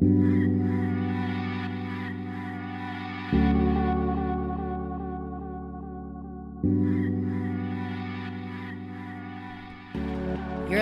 You're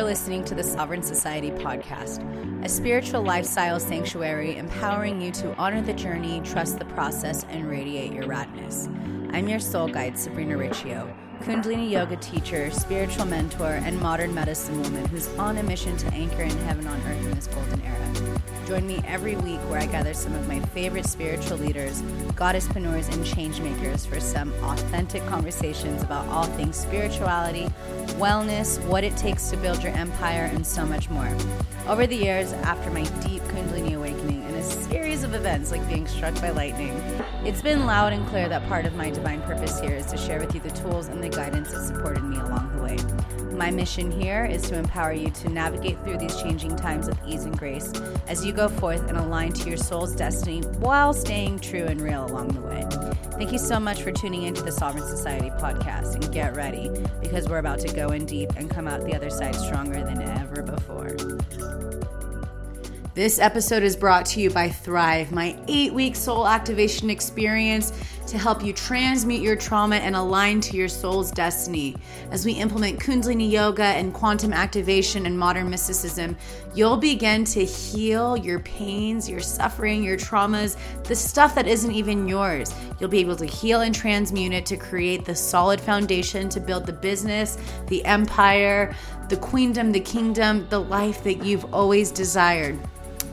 listening to the Sovereign Society podcast, a spiritual lifestyle sanctuary empowering you to honor the journey, trust the process, and radiate your radness. I'm your soul guide, Sabrina Riccio, Kundalini yoga teacher, spiritual mentor, and modern medicine woman who's on a mission to anchor in heaven on earth in this golden era. Join me every week where I gather some of my favorite spiritual leaders, goddesspreneurs, and changemakers for some authentic conversations about all things spirituality, wellness, what it takes to build your empire, and so much more. Over the years, after my deep Kundalini awakening and a series of events like being struck by lightning, it's been loud and clear that part of my divine purpose here is to share with you the tools and the guidance that supported me along the way. My mission here is to empower you to navigate through these changing times with ease and grace as you go forth and align to your soul's destiny while staying true and real along the way. Thank you so much for tuning into the Sovereign Society podcast and get ready because we're about to go in deep and come out the other side stronger than ever before. This episode is brought to you by Thrive, my eight week soul activation experience to help you transmute your trauma and align to your soul's destiny. As we implement Kundalini Yoga and quantum activation and modern mysticism, you'll begin to heal your pains, your suffering, your traumas, the stuff that isn't even yours. You'll be able to heal and transmute it to create the solid foundation to build the business, the empire, the queendom, the kingdom, the life that you've always desired.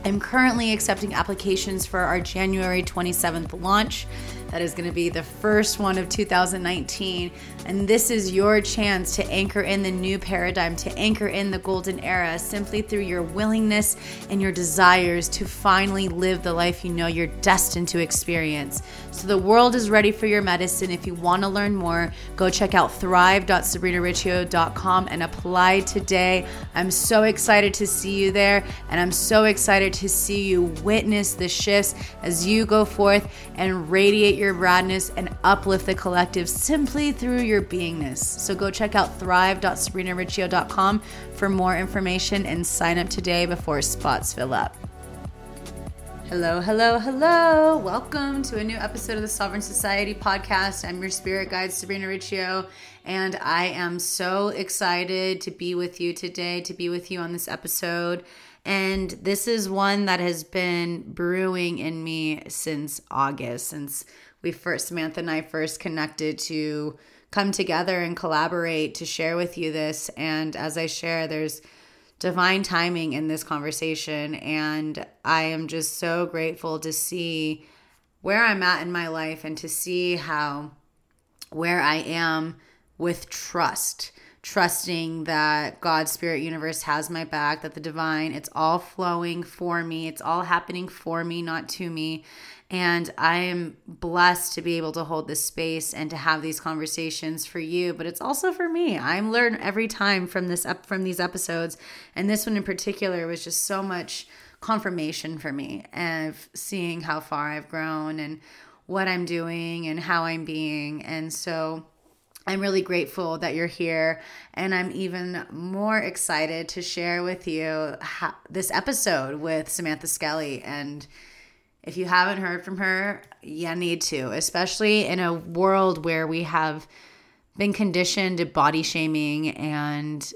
I'm currently accepting applications for our January 27th launch. That is going to be the first one of 2019. And this is your chance to anchor in the new paradigm, to anchor in the golden era simply through your willingness and your desires to finally live the life you know you're destined to experience. So the world is ready for your medicine. If you want to learn more, go check out thrive.sabrinariccio.com and apply today. I'm so excited to see you there, and I'm so excited to see you witness the shifts as you go forth and radiate your radness and uplift the collective simply through your beingness. So go check out thrive.sabrinariccio.com for more information and sign up today before spots fill up. Hello, hello, hello. Welcome to a new episode of the Sovereign Society podcast. I'm your spirit guide, Sabrina Riccio, and I am so excited to be with you today, to be with you on this episode. And this is one that has been brewing in me since August, since we first, Samantha and I first connected to come together and collaborate to share with you this. And as I share, there's divine timing in this conversation. And I am just so grateful to see where I'm at in my life and to see how where I am with trust. Trusting that God's spirit universe has my back, that the divine, it's all flowing for me, it's all happening for me, not to me. And I am blessed to be able to hold this space and to have these conversations for you, but it's also for me. I'm learning every time from this up from these episodes. And this one in particular was just so much confirmation for me of seeing how far I've grown and what I'm doing and how I'm being. And so I'm really grateful that you're here, and I'm even more excited to share with you how, this episode with Samantha Skelly. And if you haven't heard from her, you need to, especially in a world where we have been conditioned to body shaming and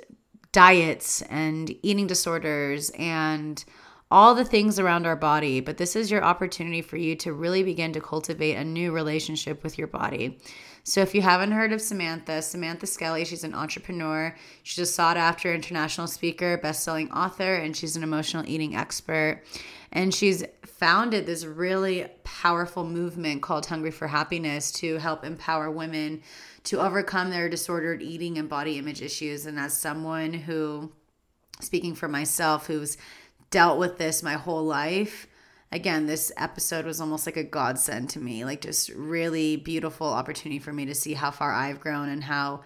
diets and eating disorders and all the things around our body. But this is your opportunity for you to really begin to cultivate a new relationship with your body. So if you haven't heard of Samantha, Samantha Skelly, she's an entrepreneur. She's a sought after international speaker, best-selling author, and she's an emotional eating expert. And she's founded this really powerful movement called Hungry for Happiness to help empower women to overcome their disordered eating and body image issues. And as someone who, speaking for myself, who's dealt with this my whole life, again, this episode was almost like a godsend to me, like just really beautiful opportunity for me to see how far I've grown and how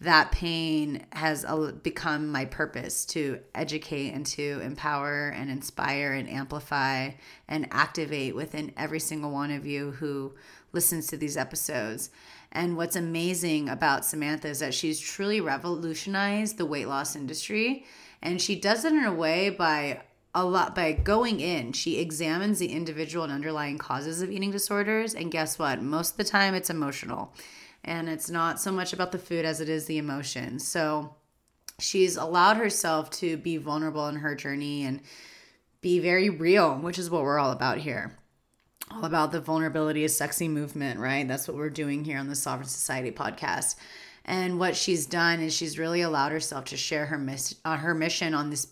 that pain has uh, become my purpose to educate and to empower and inspire and amplify and activate within every single one of you who listens to these episodes. And what's amazing about Samantha is that she's truly revolutionized the weight loss industry. And she does it in a way by a lot by going in, she examines the individual and underlying causes of eating disorders. And guess what? Most of the time, it's emotional. And it's not so much about the food as it is the emotion. So she's allowed herself to be vulnerable in her journey and be very real, which is what we're all about here. All about the vulnerability is sexy movement, right? That's what we're doing here on the Sovereign Society podcast. And what she's done is she's really allowed herself to share her miss uh, her mission on this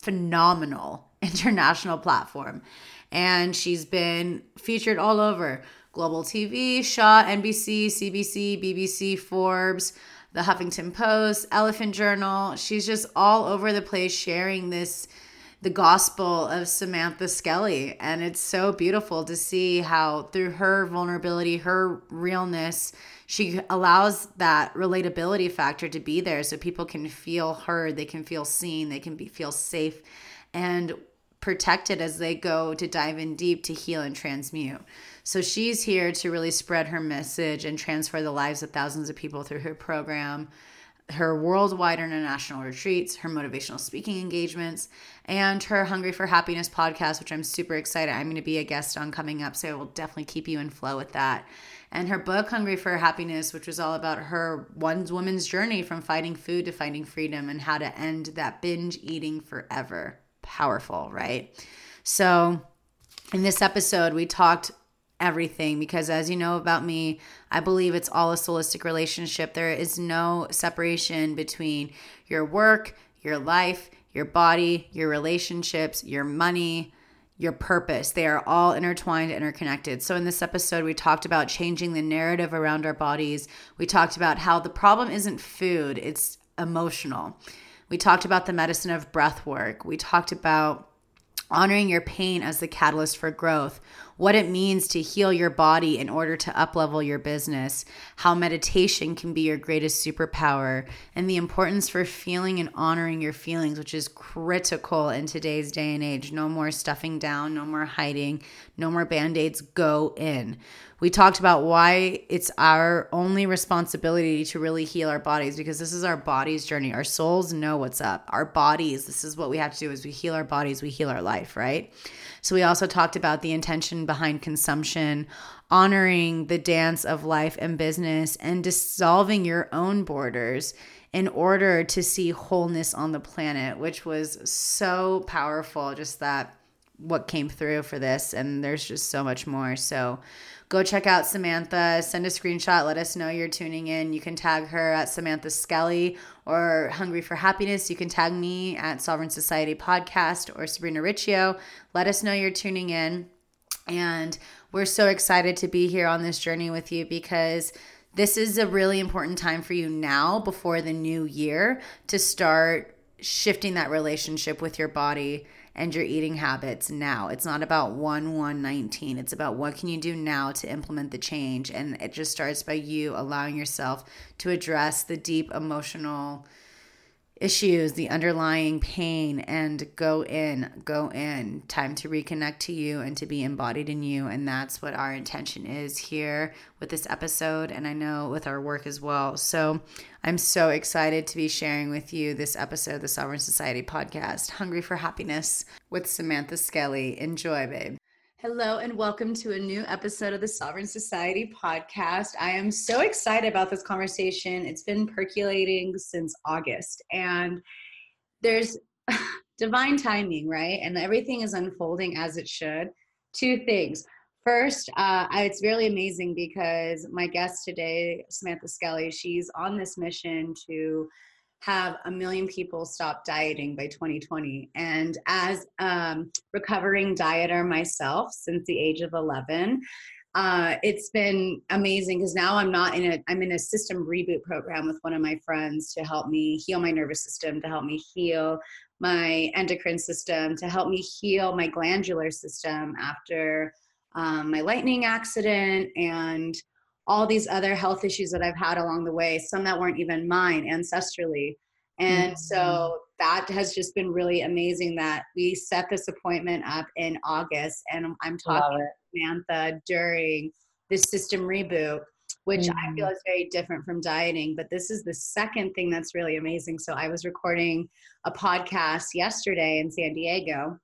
phenomenal international platform. And she's been featured all over global TV, Shaw, NBC, CBC, BBC, Forbes, the Huffington Post, Elephant Journal. She's just all over the place sharing this the gospel of Samantha Skelly and it's so beautiful to see how through her vulnerability, her realness, she allows that relatability factor to be there so people can feel heard, they can feel seen, they can be feel safe and protected as they go to dive in deep to heal and transmute. So she's here to really spread her message and transfer the lives of thousands of people through her program, her worldwide international retreats, her motivational speaking engagements, and her Hungry for Happiness podcast, which I'm super excited. I'm going to be a guest on coming up, so I will definitely keep you in flow with that. And her book, Hungry for Happiness, which was all about her one woman's journey from fighting food to finding freedom and how to end that binge eating forever. Powerful, right? So, in this episode, we talked everything because as you know about me, I believe it's all a holistic relationship. There is no separation between your work, your life, your body, your relationships, your money, your purpose. They are all intertwined, interconnected. So, in this episode, we talked about changing the narrative around our bodies. We talked about how the problem isn't food, it's emotional. We talked about the medicine of breath work. We talked about honoring your pain as the catalyst for growth, what it means to heal your body in order to uplevel your business, how meditation can be your greatest superpower, and the importance for feeling and honoring your feelings, which is critical in today's day and age. No more stuffing down, no more hiding, no more band-aids, go in. We talked about why it's our only responsibility to really heal our bodies because this is our body's journey. Our souls know what's up. Our bodies, this is what we have to do is we heal our bodies, we heal our life, right? So we also talked about the intention behind consumption, honoring the dance of life and business and dissolving your own borders in order to see wholeness on the planet, which was so powerful just that what came through for this and there's just so much more. So go check out Samantha. Send a screenshot. Let us know you're tuning in. You can tag her at Samantha Skelly or Hungry for Happiness. You can tag me at Sovereign Society Podcast or Sabrina Riccio. Let us know you're tuning in. And we're so excited to be here on this journey with you because this is a really important time for you now before the new year to start shifting that relationship with your body and your eating habits now. It's not about 1 119. It's about what can you do now to implement the change. And it just starts by you allowing yourself to address the deep emotional issues, the underlying pain, and go in, go in. Time to reconnect to you and to be embodied in you. And that's what our intention is here with this episode. And I know with our work as well. So I'm so excited to be sharing with you this episode of the Sovereign Society podcast, Hungry for Happiness with Samantha Skelly. Enjoy, babe. Hello, and welcome to a new episode of the Sovereign Society podcast. I am so excited about this conversation. It's been percolating since August, and there's divine timing, right? And everything is unfolding as it should. Two things. First, uh, it's really amazing because my guest today, Samantha Skelly, she's on this mission to have a million people stop dieting by 2020. And as um, recovering dieter myself since the age of 11, uh, it's been amazing because now I'm not in a I'm in a system reboot program with one of my friends to help me heal my nervous system, to help me heal my endocrine system, to help me heal my glandular system after um, my lightning accident and all these other health issues that I've had along the way, some that weren't even mine ancestrally. And mm-hmm. so that has just been really amazing that we set this appointment up in August and I'm talking to Samantha during the system reboot. which mm-hmm. I feel is very different from dieting. But this is the second thing that's really amazing. So I was recording a podcast yesterday in San Diego,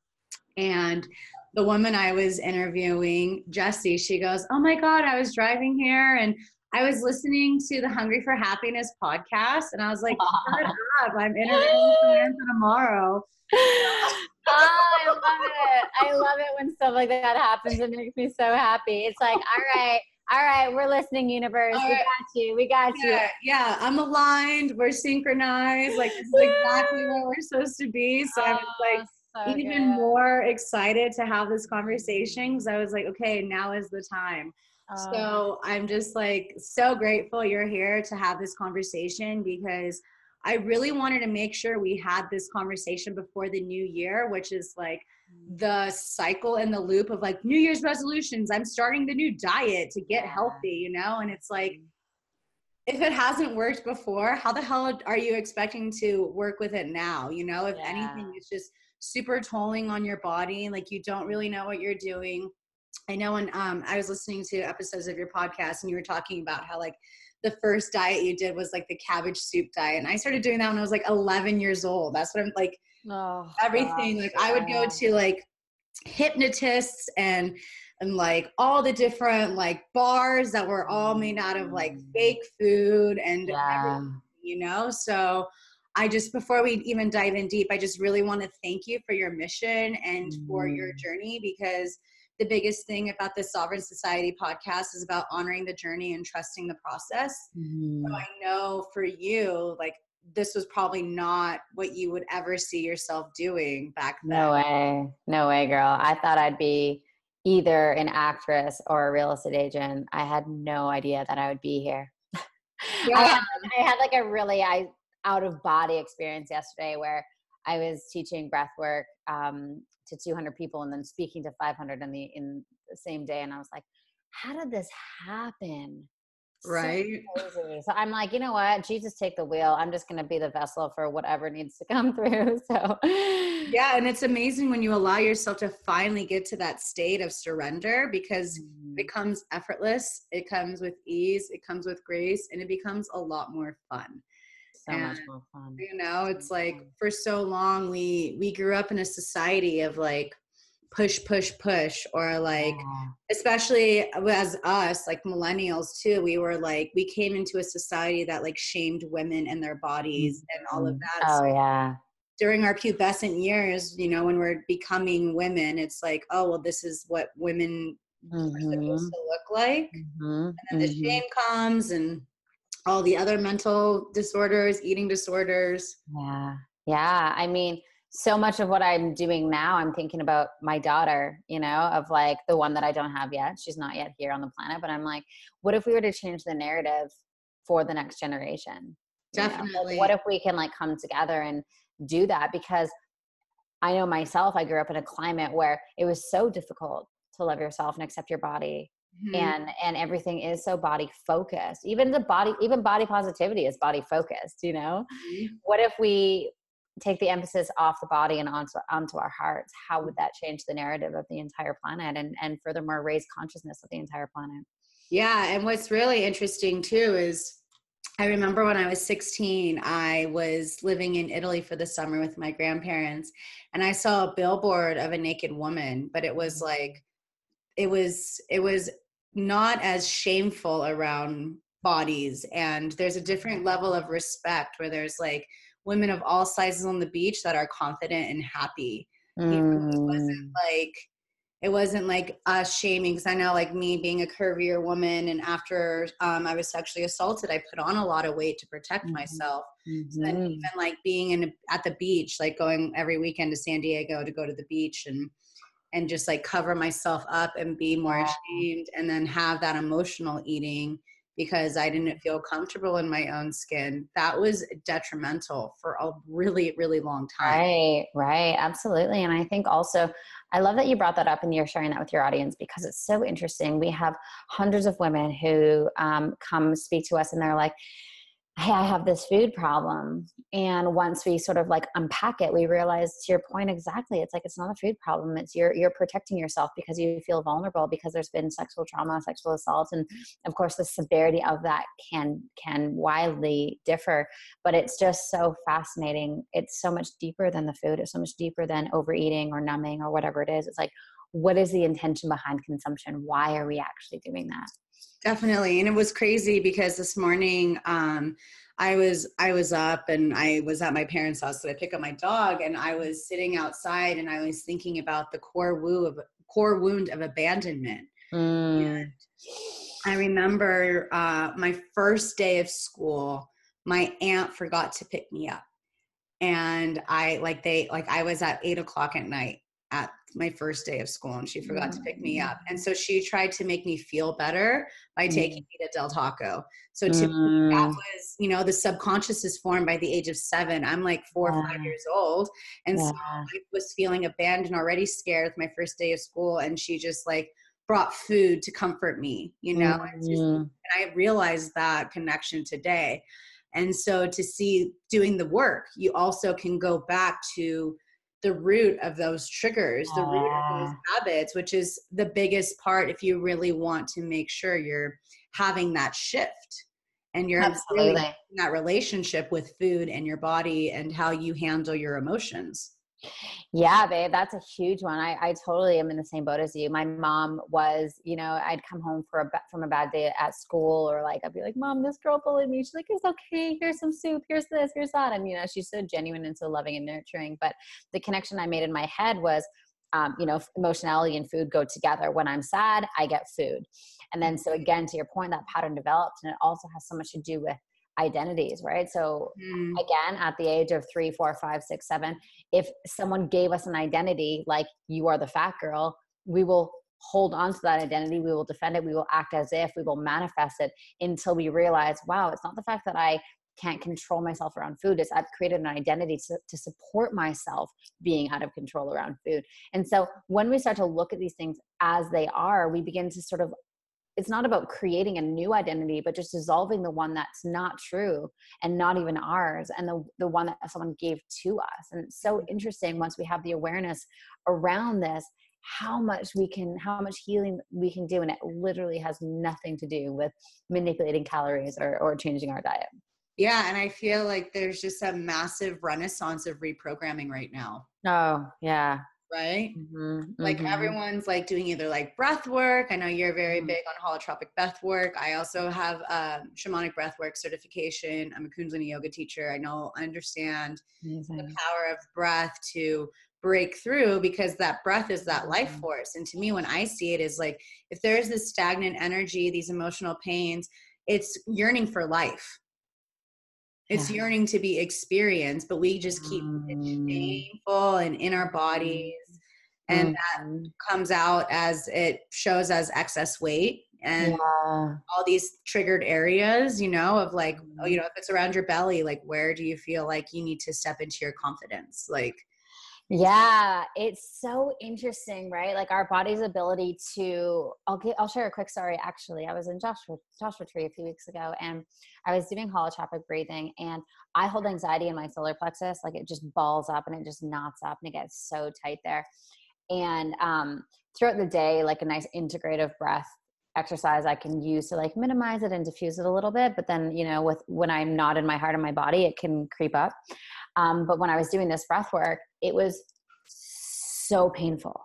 and the woman I was interviewing, Jessie, she goes, Oh my God, I was driving here and I was listening to the Hungry for Happiness podcast, and I was like, Shut up, I'm interviewing Samantha tomorrow. oh, I love it. I love it when stuff like that happens. It makes me so happy. It's like, all right, all right, we're listening, universe. Right. We got you. We got yeah, you. Yeah, I'm aligned. We're synchronized. Like this is exactly where we're supposed to be. So oh, I'm like so even good. more excited to have this conversation because I was like, okay, now is the time. Oh. So I'm just like so grateful you're here to have this conversation because I really wanted to make sure we had this conversation before the new year, which is like mm. the cycle and the loop of like New Year's resolutions. I'm starting the new diet to get healthy, you know? And it's like, mm. if it hasn't worked before, how the hell are you expecting to work with it now? You know, if yeah. anything, it's just super tolling on your body. Like you don't really know what you're doing. I know when um, I was listening to episodes of your podcast and you were talking about how like the first diet you did was like the cabbage soup diet. And I started doing that when I was like 11 years old. That's what I'm like, oh, everything. Gosh, like I would go to like hypnotists and and like all the different like bars that were all made out of like mm. fake food and yeah. you know so i just before we even dive in deep i just really want to thank you for your mission and mm. for your mm. journey because the biggest thing about the Sovereign Society podcast is about honoring the journey and trusting the process. Mm-hmm. So I know for you, like this was probably not what you would ever see yourself doing back then. No way. No way, girl. I thought I'd be either an actress or a real estate agent. I had no idea that I would be here. Yeah. I, had, I had like a really I, out of body experience yesterday where I was teaching breath work um, to 200 people and then speaking to 500 in the in the same day. And i was like how did this happen? Right. so, so, i'm like you know what? Jesus take the wheel. I'm just going to be the vessel for whatever needs to come through. So yeah and it's amazing when you allow yourself to finally get to that state of surrender because mm. it comes effortless it comes with ease it comes with grace and it becomes a lot more fun so and, much more fun. You know, it's like for so long we we grew up in a society of like push push push or like yeah. especially as us like millennials too we were like we came into a society that like shamed women and their bodies and all of that oh so yeah during our pubescent years you know when we're becoming women it's like oh well this is what women mm-hmm. are supposed mm-hmm. to look like mm-hmm. and then mm-hmm. the shame comes and all the other mental disorders, eating disorders. Yeah. Yeah. I mean, so much of what I'm doing now, I'm thinking about my daughter, you know, of like the one that I don't have yet. She's not yet here on the planet, but I'm like, what if we were to change the narrative for the next generation? Definitely. what if we can like come together and do that? Because I know myself, I grew up in a climate where it was so difficult to love yourself and accept your body Mm-hmm. and and everything is so body focused even the body even body positivity is body focused you know mm-hmm. what if we take the emphasis off the body and onto onto our hearts how would that change the narrative of the entire planet and and furthermore raise consciousness of the entire planet yeah and what's really interesting too is I remember when I was 16, I was living in Italy for the summer with my grandparents, and I saw a billboard of a naked woman, but it was mm-hmm. like it was it was not as shameful around bodies and there's a different level of respect where there's like women of all sizes on the beach that are confident and happy mm. it wasn't like it wasn't like us shaming because i know like me being a curvier woman and after um, i was sexually assaulted i put on a lot of weight to protect mm-hmm. myself mm-hmm. So even like being in at the beach like going every weekend to san diego to go to the beach and and just like cover myself up and be more ashamed and then have that emotional eating because I didn't feel comfortable in my own skin. That was detrimental for a really, really long time. Right, right. Absolutely. And I think also, I love that you brought that up and you're sharing that with your audience because it's so interesting. We have hundreds of women who um, come speak to us and they're like, hey, I have this food problem. And once we sort of like unpack it, we realize to your point exactly, it's like it's not a food problem. It's you're you're protecting yourself because you feel vulnerable because there's been sexual trauma, sexual assault. And of course the severity of that can can widely differ. But it's just so fascinating. It's so much deeper than the food, it's so much deeper than overeating or numbing or whatever it is. It's like, what is the intention behind consumption? Why are we actually doing that? Definitely. And it was crazy because this morning um, I was I was up and I was at my parents' house. So I pick up my dog and I was sitting outside and I was thinking about the core woo of core wound of abandonment. Mm. I remember uh, my first day of school, my aunt forgot to pick me up. And I like they like I was at eight o'clock at night at my first day of school and she forgot to pick me up. And so she tried to make me feel better by mm. taking me to Del Taco. So to mm. that was, you know, the subconscious is formed by the age of seven. I'm like four or five years old. And yeah. so I was feeling abandoned, already scared with my first day of school. And she just like brought food to comfort me, you know, mm. and, just, and I realized that connection today. And so to see doing the work, you also can go back to the root of those triggers, the root of those habits, which is the biggest part if you really want to make sure you're having that shift and you're Absolutely. That relationship with food and your body and how you handle your emotions. Yeah, babe, that's a huge one. I, I totally am in the same boat as you. My mom was, you know, I'd come home for a from a bad day at school, or like I'd be like, "Mom, this girl bullied me." She's like, "It's okay. Here's some soup. Here's this. Here's that." And you know, she's so genuine and so loving and nurturing. But the connection I made in my head was, um, you know, emotionality and food go together. When I'm sad, I get food, and then so again, to your point, that pattern developed, and it also has so much to do with identities, right? So mm. again, at the age of three, four, five, six, seven, if someone gave us an identity like you are the fat girl, we will hold on to that identity. We will defend it. We will act as if we will manifest it until we realize, wow, it's not the fact that I can't control myself around food is I've created an identity to, to support myself being out of control around food. And so when we start to look at these things as they are, we begin to sort of it's not about creating a new identity but just dissolving the one that's not true and not even ours and the, the one that someone gave to us. And it's so mm-hmm. interesting once we have the awareness around this how much we can how much healing we can do. And it literally has nothing to do with manipulating calories or, or changing our diet. Yeah and i feel like there's just a massive renaissance of reprogramming right now. Oh yeah right? Mm-hmm, like mm-hmm. everyone's like doing either like breath work. I know you're very mm-hmm. big on holotropic breath work. I also have a shamanic breath work certification. I'm a Kundalini yoga teacher. I know, I understand Amazing. the power of breath to break through because that breath is that life mm-hmm. force. And to me, when I see it, is like if there's this stagnant energy, these emotional pains, it's yearning for life it's yeah. yearning to be experienced but we just keep mm. it shameful and in our bodies and mm-hmm. that comes out as it shows as excess weight and yeah. all these triggered areas you know of like oh, you mm-hmm. know if it's around your belly like where do you feel like you need to step into your confidence like yeah, it's so interesting, right? Like our body's ability to I'll get I'll share a quick story actually. I was in Joshua Joshua Tree a few weeks ago and I was doing holotropic breathing and I hold anxiety in my solar plexus, like it just balls up and it just knots up and it gets so tight there. And um throughout the day, like a nice integrative breath exercise I can use to like minimize it and diffuse it a little bit. But then, you know, with when I'm not in my heart and my body, it can creep up. Um, but when I was doing this breath work, it was so painful.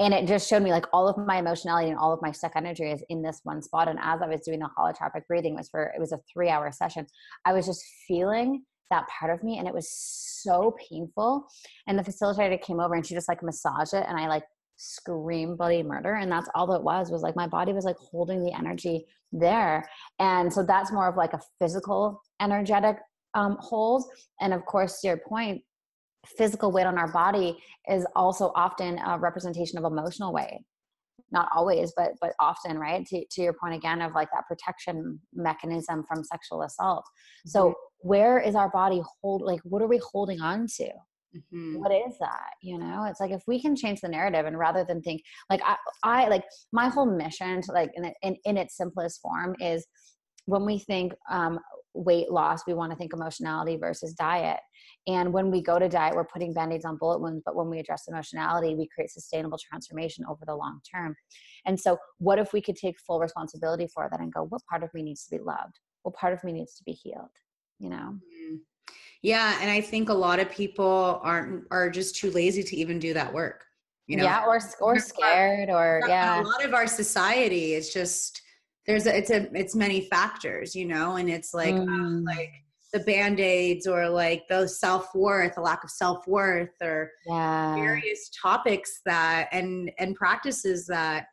And it just showed me like all of my emotionality and all of my stuck energy is in this one spot. And as I was doing the holotropic breathing, it was for it was a three hour session. I was just feeling that part of me and it was so painful. And the facilitator came over and she just like massaged it and I like scream bloody murder and that's all it was was like my body was like holding the energy there and so that's more of like a physical energetic um, hold and of course to your point physical weight on our body is also often a representation of emotional weight not always but but often right to, to your point again of like that protection mechanism from sexual assault mm-hmm. so where is our body hold like what are we holding on to Mm-hmm. What is that? You know, it's like if we can change the narrative and rather than think like I, I like my whole mission to like in, in, in its simplest form is when we think um, weight loss, we want to think emotionality versus diet. And when we go to diet, we're putting band aids on bullet wounds. But when we address emotionality, we create sustainable transformation over the long term. And so, what if we could take full responsibility for that and go, what part of me needs to be loved? What part of me needs to be healed? You know? Mm-hmm. Yeah. And I think a lot of people aren't, are just too lazy to even do that work. You know? Yeah. Or, or scared or, yeah. A lot of our society is just, there's a, it's a, it's many factors, you know, and it's like, uh, mm. like, the band-aids or like the self-worth a lack of self-worth or yeah. various topics that and and practices that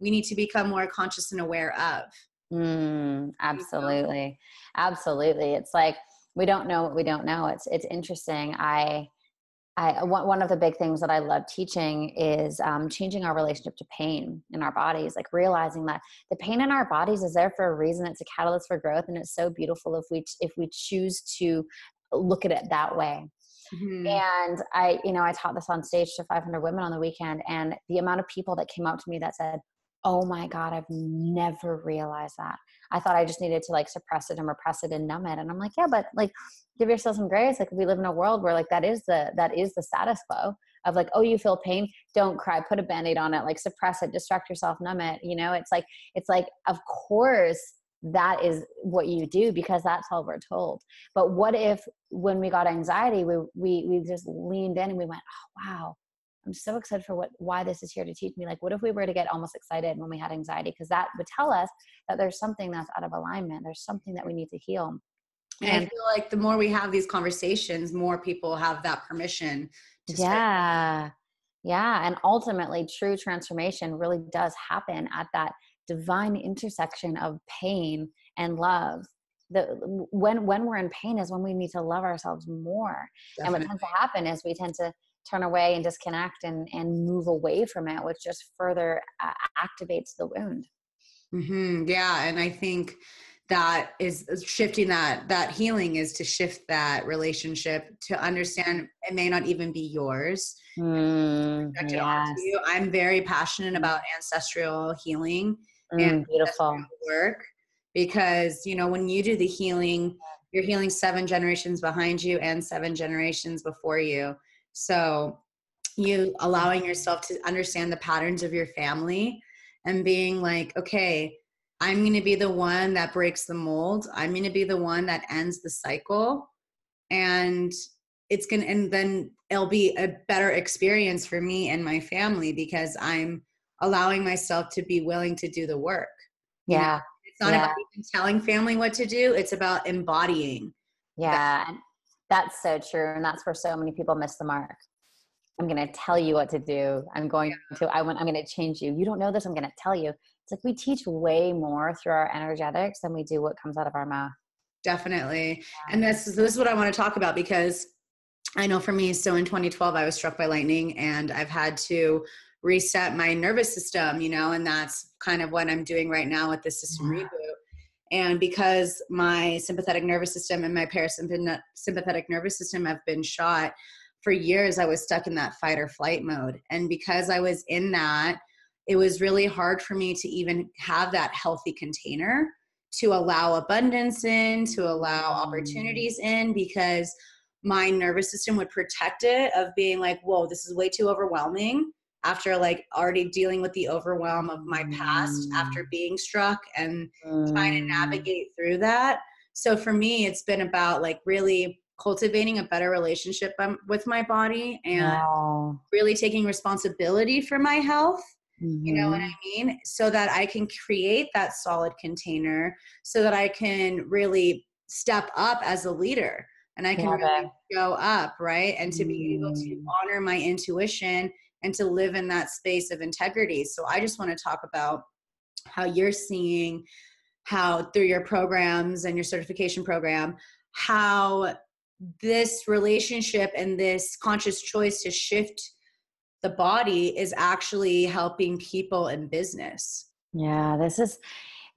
we need to become more conscious and aware of. Mm, absolutely. Absolutely. It's like we don't know what we don't know. It's it's interesting. I I, one of the big things that I love teaching is um, changing our relationship to pain in our bodies, like realizing that the pain in our bodies is there for a reason. It's a catalyst for growth, and it's so beautiful if we if we choose to look at it that way. Mm-hmm. And I, you know, I taught this on stage to 500 women on the weekend, and the amount of people that came up to me that said, "Oh my God, I've never realized that. I thought I just needed to like suppress it and repress it and numb it." And I'm like, "Yeah, but like give yourself some grace like we live in a world where like that is the that is the status quo of like oh you feel pain don't cry put a band-aid on it like suppress it distract yourself numb it you know it's like it's like of course that is what you do because that's all we're told but what if when we got anxiety we we we just leaned in and we went oh wow i'm so excited for what why this is here to teach me like what if we were to get almost excited when we had anxiety because that would tell us that there's something that's out of alignment there's something that we need to heal and, and I feel like the more we have these conversations, more people have that permission. To Yeah. Yeah. And ultimately, true transformation really does happen at that divine intersection of pain and love. The, when when we're in pain is when we need to love ourselves more. Definitely. And what tends to happen is we tend to turn away and disconnect and and move away from it, which just further uh, activates the wound. Mm-hmm. Yeah, and I think that is shifting that that healing is to shift that relationship to understand it may not even be yours mm, yes. you. i'm very passionate about ancestral healing mm, and beautiful work because you know when you do the healing you're healing seven generations behind you and seven generations before you so you allowing yourself to understand the patterns of your family and being like okay I'm going to be the one that breaks the mold. I'm going to be the one that ends the cycle. And it's going to, and then it'll be a better experience for me and my family because I'm allowing myself to be willing to do the work. Yeah. You know, it's not yeah. about even telling family what to do, it's about embodying. Yeah. That. That's so true. And that's where so many people miss the mark. I'm going to tell you what to do. I'm going to, I want, I'm going to change you. You don't know this. I'm going to tell you it's like we teach way more through our energetics than we do what comes out of our mouth. Definitely. Yeah. And this, this is what I want to talk about because I know for me, so in 2012, I was struck by lightning and I've had to reset my nervous system, you know, and that's kind of what I'm doing right now with the system yeah. reboot. And because my sympathetic nervous system and my parasympathetic nervous system have been shot for years, I was stuck in that fight or flight mode. And because I was in that, it was really hard for me to even have that healthy container to allow abundance in, to allow mm. opportunities in, because my nervous system would protect it of being like, whoa, this is way too overwhelming after like already dealing with the overwhelm of my past after mm. being struck and trying to mm. navigate through that. So for me, it's been about like really cultivating a better relationship um, with my body and wow. really taking responsibility for my health Mm-hmm. You know what mm-hmm. I mean? So that I can create that solid container so that I can really step up as a leader and I can really go up, right? And to be able to mm. honor my intuition and to live in that space of integrity. So I just want to talk about how you're seeing how through your programs and your certification program, how this relationship and this conscious choice to shift the body is actually helping people in business yeah this is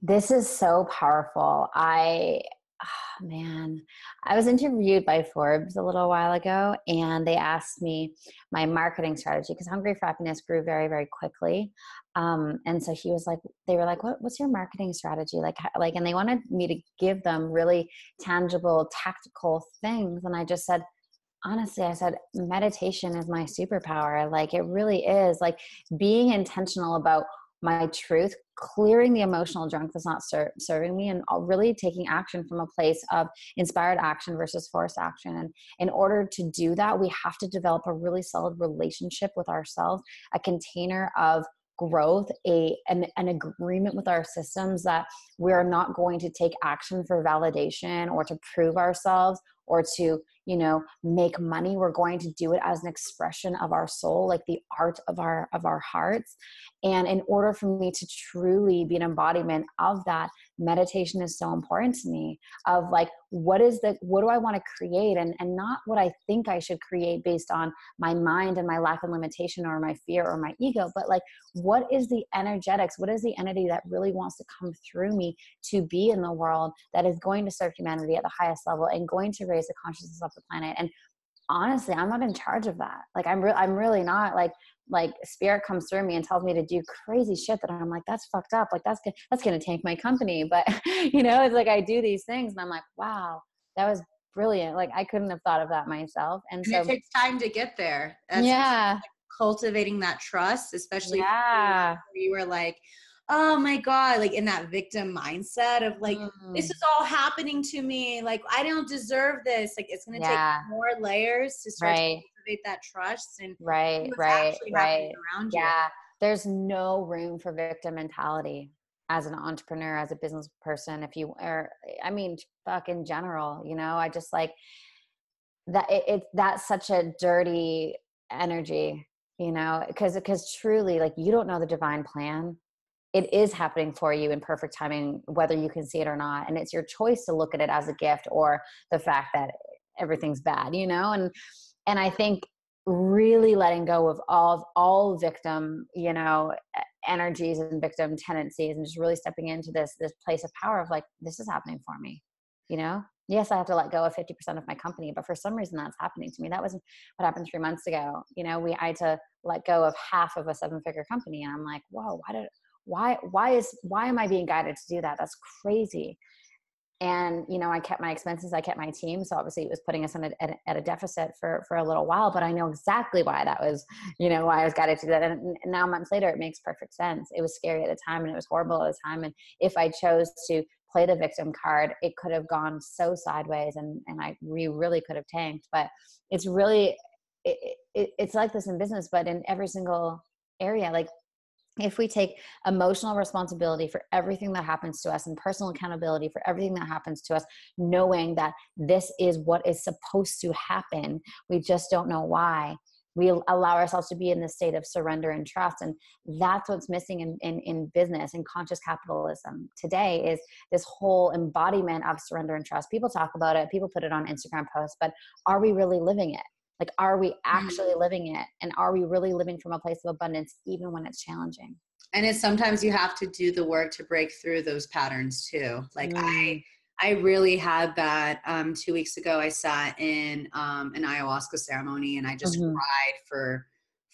this is so powerful i oh, man, I was interviewed by Forbes a little while ago, and they asked me my marketing strategy because Hungry for Happiness grew very, very quickly. Um, and so he was like, they were like, what, "What's your marketing strategy?" Like, like, and they wanted me to give them really tangible, tactical things, and I just said, honestly i said meditation is my superpower like it really is like being intentional about my truth clearing the emotional junk that's not ser- serving me and really taking action from a place of inspired action versus forced action. And in order to do that we have to develop a really solid relationship with ourselves a container of growth a an, an agreement with our systems that we're not going to take action for validation or to prove ourselves or to you know make money. We're going to do it as an expression of our soul like the art of our of our hearts. And in order for me to truly be an embodiment of that meditation is so important to me of like what is the what do i want to create? And and not what i think i should create based on my mind and my lack of limitation or my fear or my ego but like what is the energetics what is the entity that really wants to come through me to be in the world that is going to serve humanity at the highest level and going to raise the consciousness of the planet? And honestly i'm not in charge of that. Like i'm re- i'm really not. Like like spirit comes through me and tells me to do crazy shit that I'm like, that's fucked up. Like that's that's gonna tank my company. But you know, it's like I do these things and I'm like, wow, that was brilliant. Like I couldn't have thought of that myself. And, and so it takes time to get there. That's yeah. Like cultivating that trust, especially yeah. you were like, oh my god like in that victim mindset of like mm. this is all happening to me like i don't deserve this like it's going to yeah. take more layers to start right. to cultivate that trust and right right right around you. yeah there's no room for victim mentality as an entrepreneur as a business person if you are i mean fuck in general you know i just like that it, it that's such a dirty energy you know because because truly like you don't know the divine plan it is happening for you in perfect timing whether you can see it or not and it's your choice to look at it as a gift or the fact that everything's bad you know? And and i think really letting go of all all victim you know energies and victim tendencies and just really stepping into this this place of power of like this is happening for me you know? Yes i have to let go of 50% of my company but for some reason that's happening to me. That was what happened three months ago you know? We i had to let go of half of a seven figure company and i'm like whoa why did why why is why am i being guided to do that? That's crazy. And you know i kept my expenses i kept my team so obviously it was putting us in a, at, at, a deficit for for a little while but i know exactly why that was you know why i was guided to do that. And, and now months later it makes perfect sense. It was scary at the time and it was horrible at the time and if i chose to play the victim card it could have gone so sideways and and i we really could have tanked. But it's really it, it, it's like this in business but in every single area like if we take emotional responsibility for everything that happens to us and personal accountability for everything that happens to us, knowing that this is what is supposed to happen, we just don't know why. We allow ourselves to be in this state of surrender and trust. And that's what's missing in, in, in business and conscious capitalism today is this whole embodiment of surrender and trust. People talk about it, people put it on Instagram posts, but are we really living it? Like, are we mm-hmm. actually living it? And are we really living from a place of abundance, even when it's challenging? And it's sometimes you have to do the work to break through those patterns too. Like, mm. I, I really had that um, two weeks ago. I sat in um, an ayahuasca ceremony and I just mm-hmm. cried for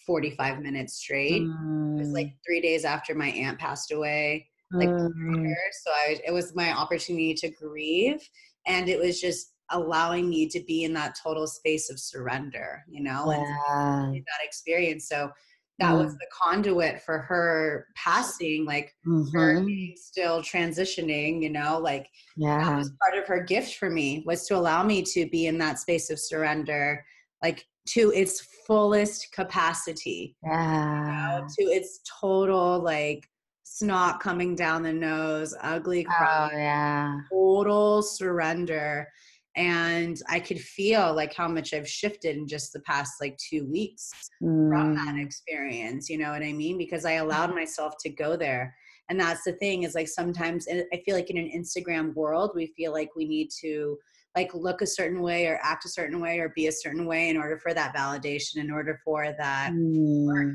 45 minutes straight. Mm. It was like mm. three days after my aunt passed away. Like, mm. so I, it was my opportunity to grieve. And it was just allowing me to be in that total space of surrender, you know, yeah. and that experience. So that mm. was the conduit for her passing, like mm-hmm. her still transitioning, you know, like yeah. that was part of her gift for me was to allow me to be in that space of surrender, like to its fullest capacity. Yeah. You know, to its total like snot coming down the nose, ugly cry, oh, yeah. total surrender and i could feel like how much i've shifted in just the past like two weeks mm. from that mm. experience you know what i mean because i allowed mm. myself to go there and that's the thing is like sometimes i feel like in an instagram world we feel like we need to like look a certain way or act a certain way or be a certain way in order for that validation in order for that mm. work,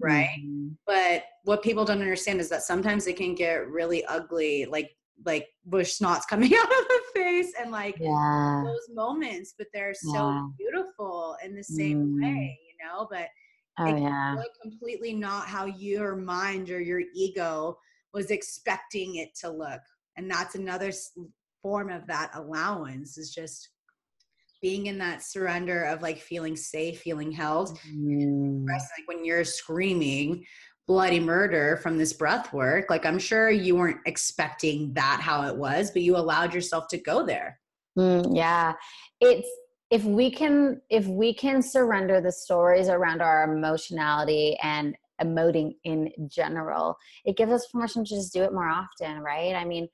right mm. but what people don't understand is that sometimes it can get really ugly like like bush snots coming out of the face and like yeah. those moments, but they're so Yeah. beautiful in the same Mm. way, you know. But Oh yeah. look completely not how your mind or your ego was expecting it to look and that's another form of that allowance is just being in that surrender of like feeling safe feeling held Mm. Like when you're screaming bloody murder from this breath work like i'm sure you weren't expecting that how it was but you allowed yourself to go there. Mm, yeah. It's if we can if we can surrender the stories around our emotionality and emoting in general it gives us permission to just do it more often right? I mean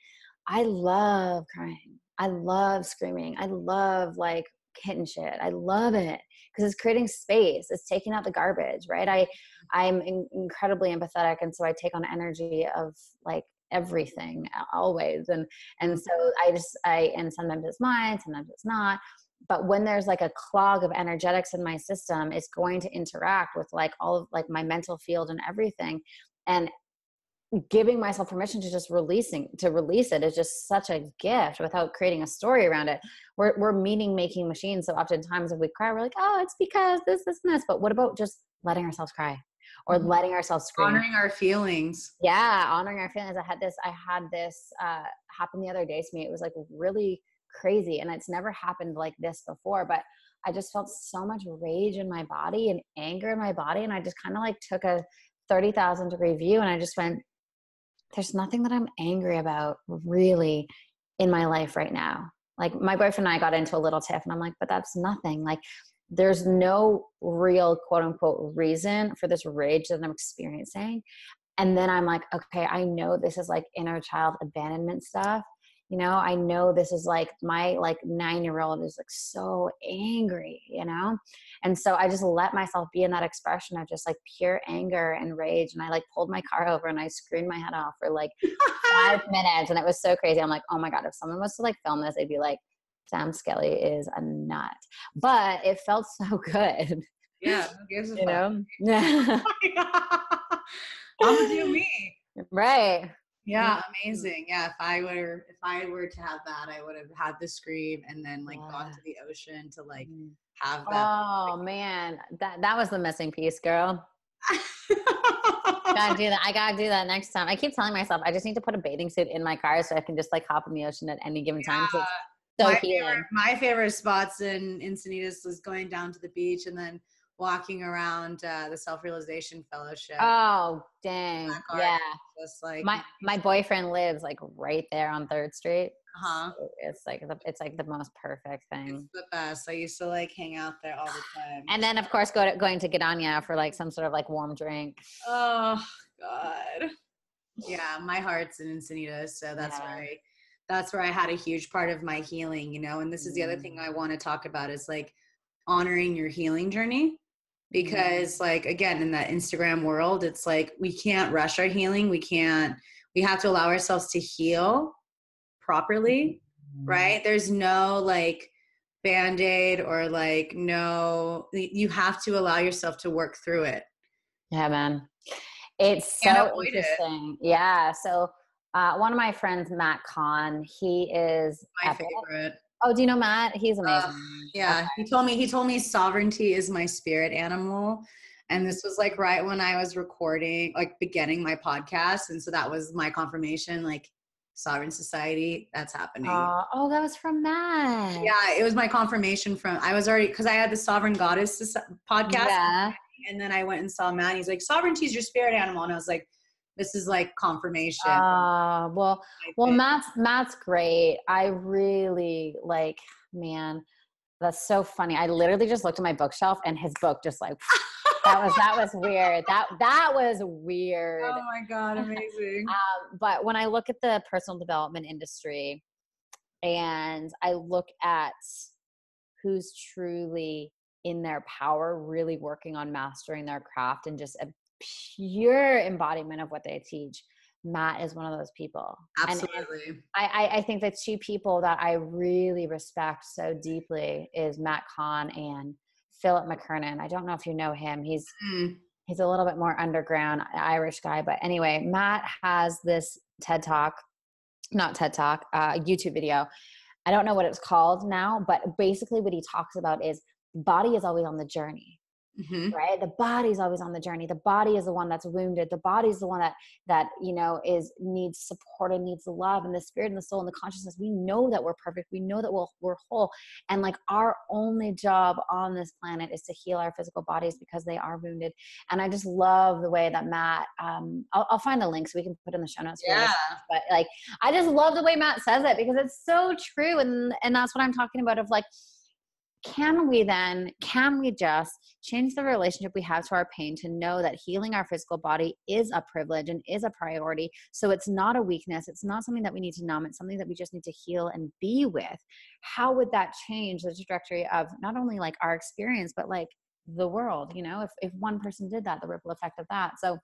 i love crying. I love screaming. I love like hitting shit. I love it because it's creating space it's taking out the garbage right? I i'm in- incredibly empathetic and so i take on energy of like everything always and and so i just i and sometimes it's mine sometimes it's not but when there's like a clog of energetics in my system it's going to interact with like all of like my mental field and everything and giving myself permission to just releasing to release it is just such a gift without creating a story around it. We're, we're meaning making machines so oftentimes if we cry we're like oh it's because this this and this but what about just letting ourselves cry or Mhm. letting ourselves scream? Honoring our feelings. Yeah honoring our feelings. I had this i had this uh happen the other day to me. It was like really crazy and it's never happened like this before but i just felt so much rage in my body and anger in my body and i just kind of like took a 30,000 degree view and i just went there's nothing that i'm angry about really in my life right now. Like my boyfriend and i got into a little tiff and i'm like but that's nothing. Like there's no real quote unquote reason for this rage that i'm experiencing. And then i'm like okay i know this is like inner child abandonment stuff you know i know this is like my like nine year old is like so angry you know? And so i just let myself be in that expression of just like pure anger and rage and i like pulled my car over and i screamed my head off for like five minutes and it was so crazy. I'm like oh my god if someone was to like film this they'd be like sam skelly is a nut. But it felt so good yeah who you know? I'm gonna do me? Right Yeah, amazing. Yeah, if I were if I were to have that, I would have had the scream and then like gone to the ocean to like Mm. have that. Oh man, that that was the missing piece, girl. Gotta do that. I gotta do that next time. I keep telling myself I just need to put a bathing suit in my car so I can just like hop in the ocean at any given time. it's so my healing. favorite, my favorite spots in Encinitas was going down to the beach and then walking around uh, the Self Realization Fellowship. Oh dang, yeah. Just like My my boyfriend lives like right there on Third Street. Uh huh. So it's like the, it's like the most perfect It's thing. the best. I used to like hang out there all the time. And then of course go to going to Gadania for like some sort of like warm drink. Oh God. Yeah, my heart's in Encinitas, so that's Yeah. where I that's where I had a huge part of my healing, you know. And this is the other thing Mm. I want to talk about is like honoring your healing journey. Because like again, in that Instagram world, it's like we can't rush our healing. We can't we have to allow ourselves to heal properly right? There's no like band aid or like no, you have to allow yourself to work through it. Yeah, man. It's so avoid it. interesting. Yeah. So uh, one of my friends, Matt Kahn, he is My epic. favorite. Oh, do you know Matt? He's Uh, amazing. Yeah, he told me he told me sovereignty is my spirit animal. And this was like right when I was recording, like beginning my podcast. And so that was my confirmation, like sovereign society, that's happening. Uh, oh, that was from Matt. yeah, it was my confirmation from I was already because I had the Sovereign Goddess podcast. Yeah. And then I went and saw Matt. He's like, sovereignty is your spirit animal. And I was like, this is like confirmation. Uh, well, well. Matt's Matt's great. I really like, man, that's so funny. I literally just looked at my bookshelf and his book just like that was that was weird. That that was weird. oh my God, amazing. Um, but when I look at the personal development industry and I look at who's truly in their power, really working on mastering their craft and just pure embodiment of what they teach, Matt is one of those people. And- and Absolutely. I, I, I think the two people that I really respect so deeply is Matt Kahn and Philip McKernan. I don't know if you know him. He's Mm, he's a little bit more underground Irish guy. But anyway, Matt has this TED talk not TED Talk, uh, YouTube video. I don't know what it's called now, but basically what he talks about is body is always on the journey mm-hmm. right? The body's always on the journey. The body is the one that's wounded. The body's the one that that you know is needs support and needs love and the spirit and the soul and the consciousness. We know that we're perfect. We know that we'll, we're whole. And like our only job on this planet is to heal our physical bodies because they are wounded. And i just love the way that matt um i'll, I'll find the link so we can put in the show notes yeah. But like i just love the way matt says it because it's so true. And and that's what i'm talking about of like can we then can we just change the relationship we have to our pain to know that healing our physical body is a privilege and is a priority? So it's not a weakness. It's not something that we need to numb. It's something that we just need to heal and be with. How would that change the trajectory of not only like our experience but like the world you know? If, if one person did that the ripple effect of that. So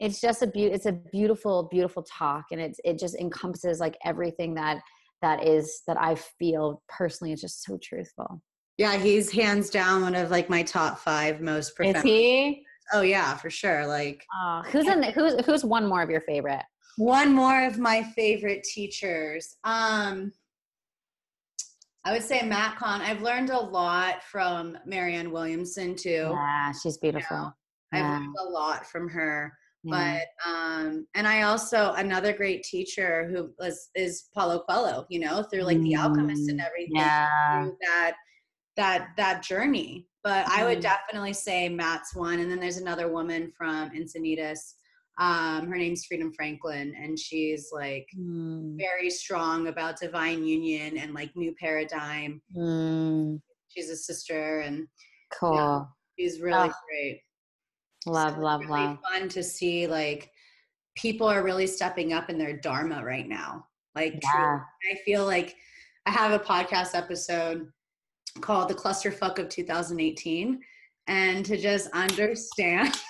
it's just a be- it's a beautiful beautiful talk and it's it just encompasses like everything that that is that I feel personally is just so truthful. Yeah, he's hands down one of like my top five most professional. Is he? Oh yeah, for sure. Like, uh, who's in? Who's who's one more of your favorite? One more of my favorite teachers. Um, I would say Matt Kahn. I've learned a lot from Marianne Williamson too. Yeah, she's beautiful. You know, I've learned a lot from her. Yeah. But um, and I also another great teacher who was is Paulo Coelho, you know, through like the alchemist and mm, everything yeah. that that that journey. But mm. I would mm. definitely say Matt's one. And then there's another woman from Encinitas. Um, her name's Freedom Franklin, and she's like mm. very strong about divine union and like new paradigm. Mm. She's a sister, and cool. Yeah, she's really oh. great. Love, so love, really love. Fun to see like people are really stepping up in their dharma right now. Like, yeah. I feel like I have a podcast episode called "The Clusterfuck of 2018," and to just understand.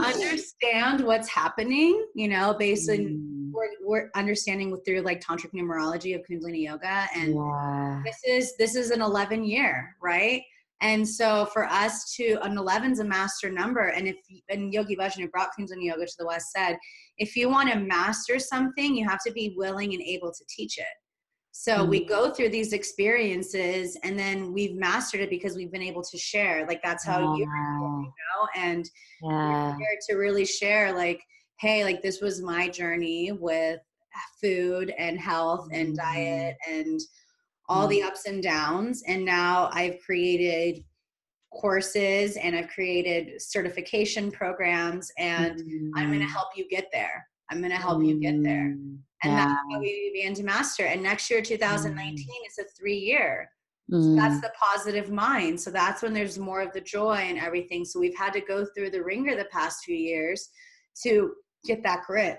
understand what's happening, you know, based on mm. we're, we're understanding through like tantric numerology of Kundalini yoga, and yeah. this is this is an 11 year, right? And so for us to an 11 is a master number. And if and Yogi Bhajan who brought Kundalini Yoga to the West said, if you want to master something, you have to be willing and able to teach it. So mm-hmm. we go through these experiences and then we've mastered it because we've been able to share. Like that's how you, you know, and yeah. here to really share like, hey, like this was my journey with food and health and mm-hmm. diet and all mm. the ups and downs. And now I've created courses and I've created certification programs, and mm. I'm going to help you get there. I'm going to help you get there. Mm. And yeah. that's how we began to master. And next year, 2019, mm. is a three year. So that's mm. the positive mind. So that's when there's more of the joy and everything. So we've had to go through the ringer the past few years to get that grit.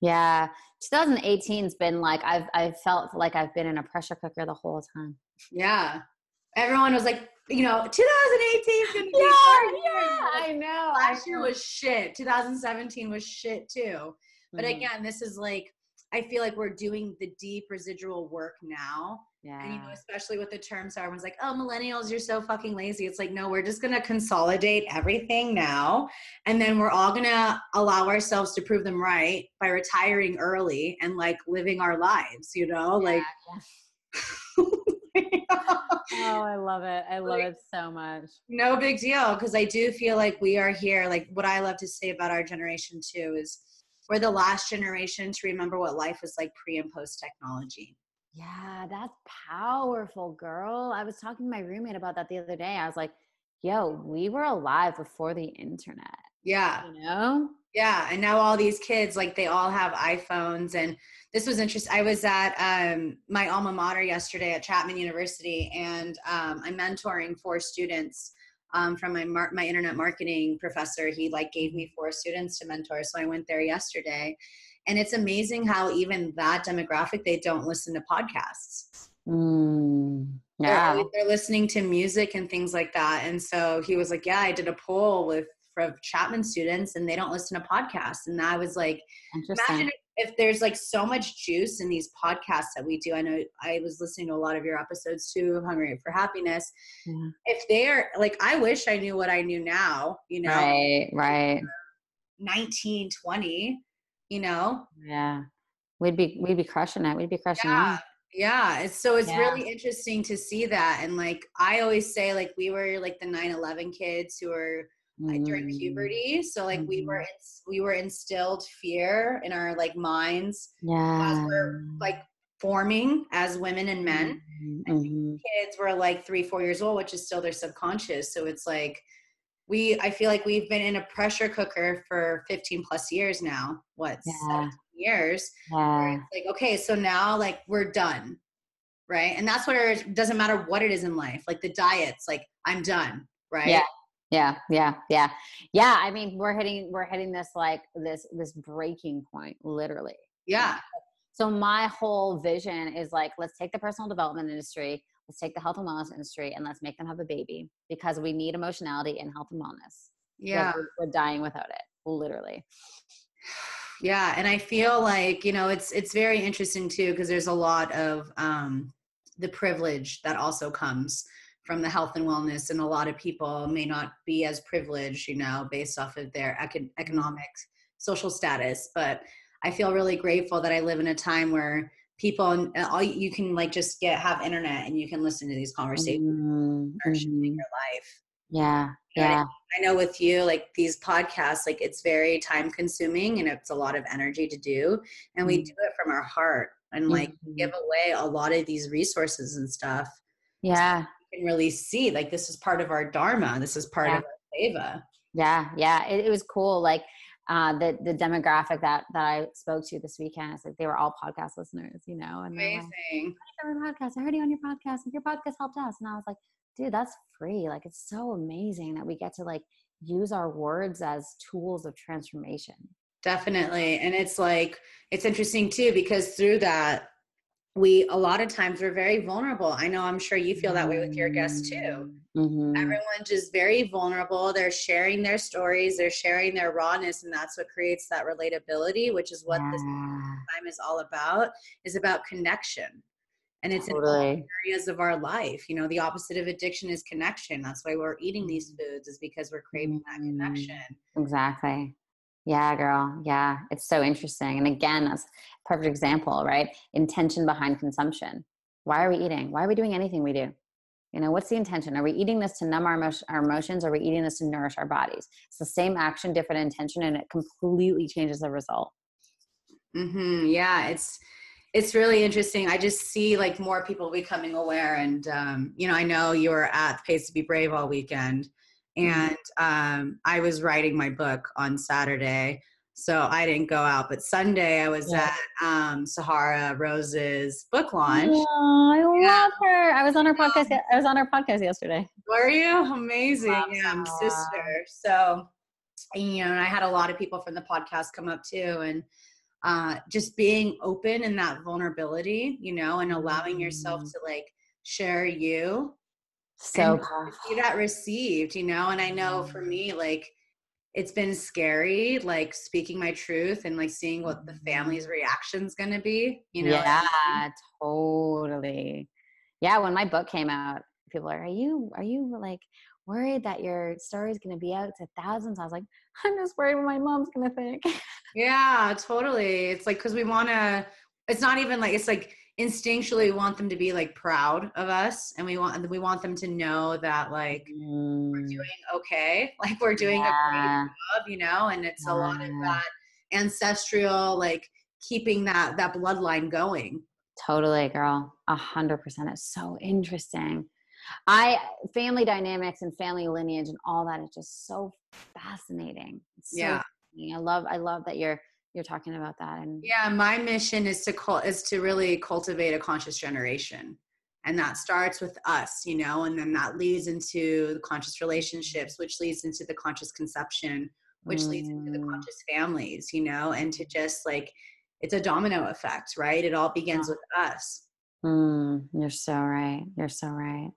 Yeah. 2018's been like I've I've felt like I've been in a pressure cooker the whole time. Yeah. Everyone was like, you know, 2018 is gonna be yeah, yeah, I know. Last year was shit. 2017 was shit too. But mm-hmm. again, this is like I feel like we're doing the deep residual work now yeah. And you know, especially with the terms, are, everyone's like, oh, millennials, you're so fucking lazy. It's like, no, we're just going to consolidate everything now. And then we're all going to allow ourselves to prove them right by retiring early and like living our lives, you know? Yeah, like, oh, I love it. I love like, it so much. No big deal. Cause I do feel like we are here. Like, what I love to say about our generation too is we're the last generation to remember what life was like pre and post technology yeah, that's powerful, girl. I was talking to my roommate about that the other day. I was like, yo, we were alive before the internet. Yeah. You know? Yeah. And now all these kids, like they all have iPhones. And this was interesting. I was at um, my alma mater yesterday at Chapman University, and um, I'm mentoring four students. Um, from my mar- my internet marketing professor, he like gave me four students to mentor. So I went there yesterday, and it's amazing how even that demographic, they don't listen to podcasts. Mm, yeah. They're, they're, listening to music and things like that. And so he was like, yeah, I did a poll with for Chapman students and they don't listen to podcasts. And I was like, imagine if, if there's like so much juice in these podcasts that we do. I know I was listening to a lot of your episodes too, Hungry for Happiness. Yeah. If they're like, I wish I knew what I knew now, you know? Right, right. 19, 20 you know? Yeah. We'd be we'd be crushing it. We'd be crushing yeah. it. Yeah. It's, so it's Yeah. really interesting to see that. And like I always say, like we were like the 9-11 kids who were like, during Mm. puberty. So like we were Mhm. ins- we were instilled fear in our like minds Yeah. we're, like forming as women and men. Mhm. kids were like three, four years old, which is still their subconscious. So it's like we, I feel like we've been in a pressure cooker for 15 plus years now. What, Yeah. years? Yeah. It's like, okay, so now like we're done. Right. And that's what it doesn't matter what it is in life. Like the diets, like I'm done. Right. Yeah. Yeah, yeah, yeah, yeah. I mean, we're hitting we're hitting this like this this breaking point, literally. Yeah. So my whole vision is like, let's take the personal development industry, let's take the health and wellness industry, and let's make them have a baby because we need emotionality in health and wellness. Yeah. we're, we're dying without it, literally. yeah and i feel like you know it's it's very interesting too because there's a lot of um the privilege that also comes from the health and wellness and a lot of people may not be as privileged you know based off of their econ- economic social status but i feel really grateful that i live in a time where people and all you can like just get have internet and you can listen to these conversations Mhm, mm-hmm. your life Yeah, You know what I yeah, I know with you, like these podcasts, like it's very time consuming and it's a lot of energy to do. And we Mhm. do it from our heart and like give away a lot of these resources and stuff. yeah. You can really see like this is part of our dharma. This is part Yeah. of our seva. Yeah, yeah, it, it was cool. Like uh, the the demographic that that I spoke to this weekend, it's like they were all podcast listeners, you know, and like, Amazing. "I heard your podcast. I heard you on your podcast. Your podcast helped us." And I was like, "Dude, that's free. Like, it's so amazing that we get to like use our words as tools of transformation." Definitely. And it's like, it's interesting too, because through that, we a lot of times we're very vulnerable. I know I'm sure you feel that way with your guests too. Mhm. everyone just very vulnerable they're sharing their stories they're sharing their rawness and that's what creates that relatability which is what this time is all about is about connection and it's in all areas of our life you know the opposite of addiction is connection that's why we're eating these foods is because we're craving that Mm. connection Exactly. Yeah, girl. Yeah, it's so interesting. And again, that's perfect example, right? Intention behind consumption. Why are we eating? Why are we doing anything we do? You know, what's the intention? Are we eating this to numb our, emotion, our emotions? Or are we eating this to nourish our bodies? It's the same action, different intention, and it completely changes the result. Mm-hmm. yeah it's it's really interesting i just see like more people becoming aware and um, you know i know you were at the pace to be brave all weekend and um, i was writing my book on saturday so i didn't go out but sunday i was Yeah. at um, sahara rose's book launch Oh, I Yeah. love her. I was on her podcast. ye- I was on her podcast yesterday. were you amazing yeah i'm sister so you know and i had a lot of people from the podcast come up too and uh, just being open in that vulnerability you know and allowing yourself Mm. to like share you So see that received you know and i know for Mm. me like it's been scary like speaking my truth and like seeing what the mm-hmm. family's reaction's gonna be you know yeah totally yeah when my book came out people are are you are you like worried that your story is going to be out to thousands i was like i'm just worried what my mom's going to think Yeah, totally. It's like because we want to. It's not even like it's like instinctually we want them to be like proud of us, and we want we want them to know that like we're Mm, doing okay, like we're doing a great job, you know. And it's a lot of that ancestral like keeping that that bloodline going. totally girl a hundred percent it's so interesting i family dynamics and family lineage and all that is just so fascinating it's so Yeah. fascinating. i love i love that you're you're talking about that and Yeah, my mission is to cul- is to really cultivate a conscious generation. And that starts with us, you know, and then that leads into the conscious relationships, which leads into the conscious conception, which leads into the Mm. conscious families, you know, and to just like it's a domino effect, right? It all begins with us. Mm, you're so right. You're so right.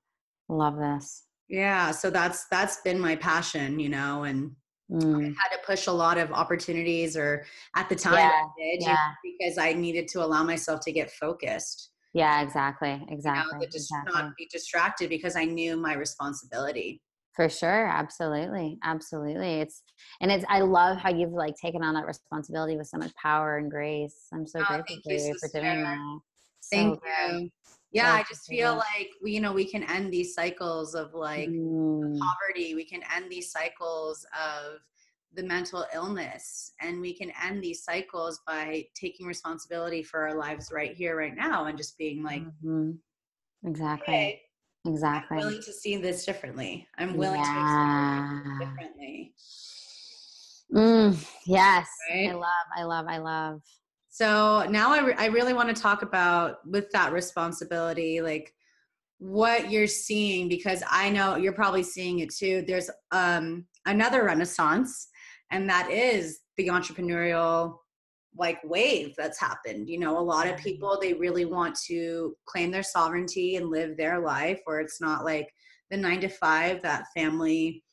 Love this. Yeah, so that's that's been my passion, you know, and Mm, had to push a lot of opportunities or at the time Yeah, I did yeah. because I needed to allow myself to get focused. yeah, exactly. you know, Exactly. to just exactly. not be distracted because I knew my responsibility. for sure absolutely absolutely it's and it's i love how you've like taken on that responsibility with so much power and grace i'm so oh, grateful for you, for doing that thank good. you yeah i just feel like we you know we can end these cycles of like mm. poverty we can end these cycles of the mental illness and we can end these cycles by taking responsibility for our lives right here right now and just being like mm-hmm. exactly okay, exactly I'm willing to see this differently i'm willing yeah. to differently mm, yes right? i love i love i love so now I, re- I really want to talk about with that responsibility like what you're seeing because i know you're probably seeing it too. There's um another renaissance and that is the entrepreneurial like wave that's happened. You know a lot of people they really want to claim their sovereignty and live their life where it's not like the 9 to 5 that family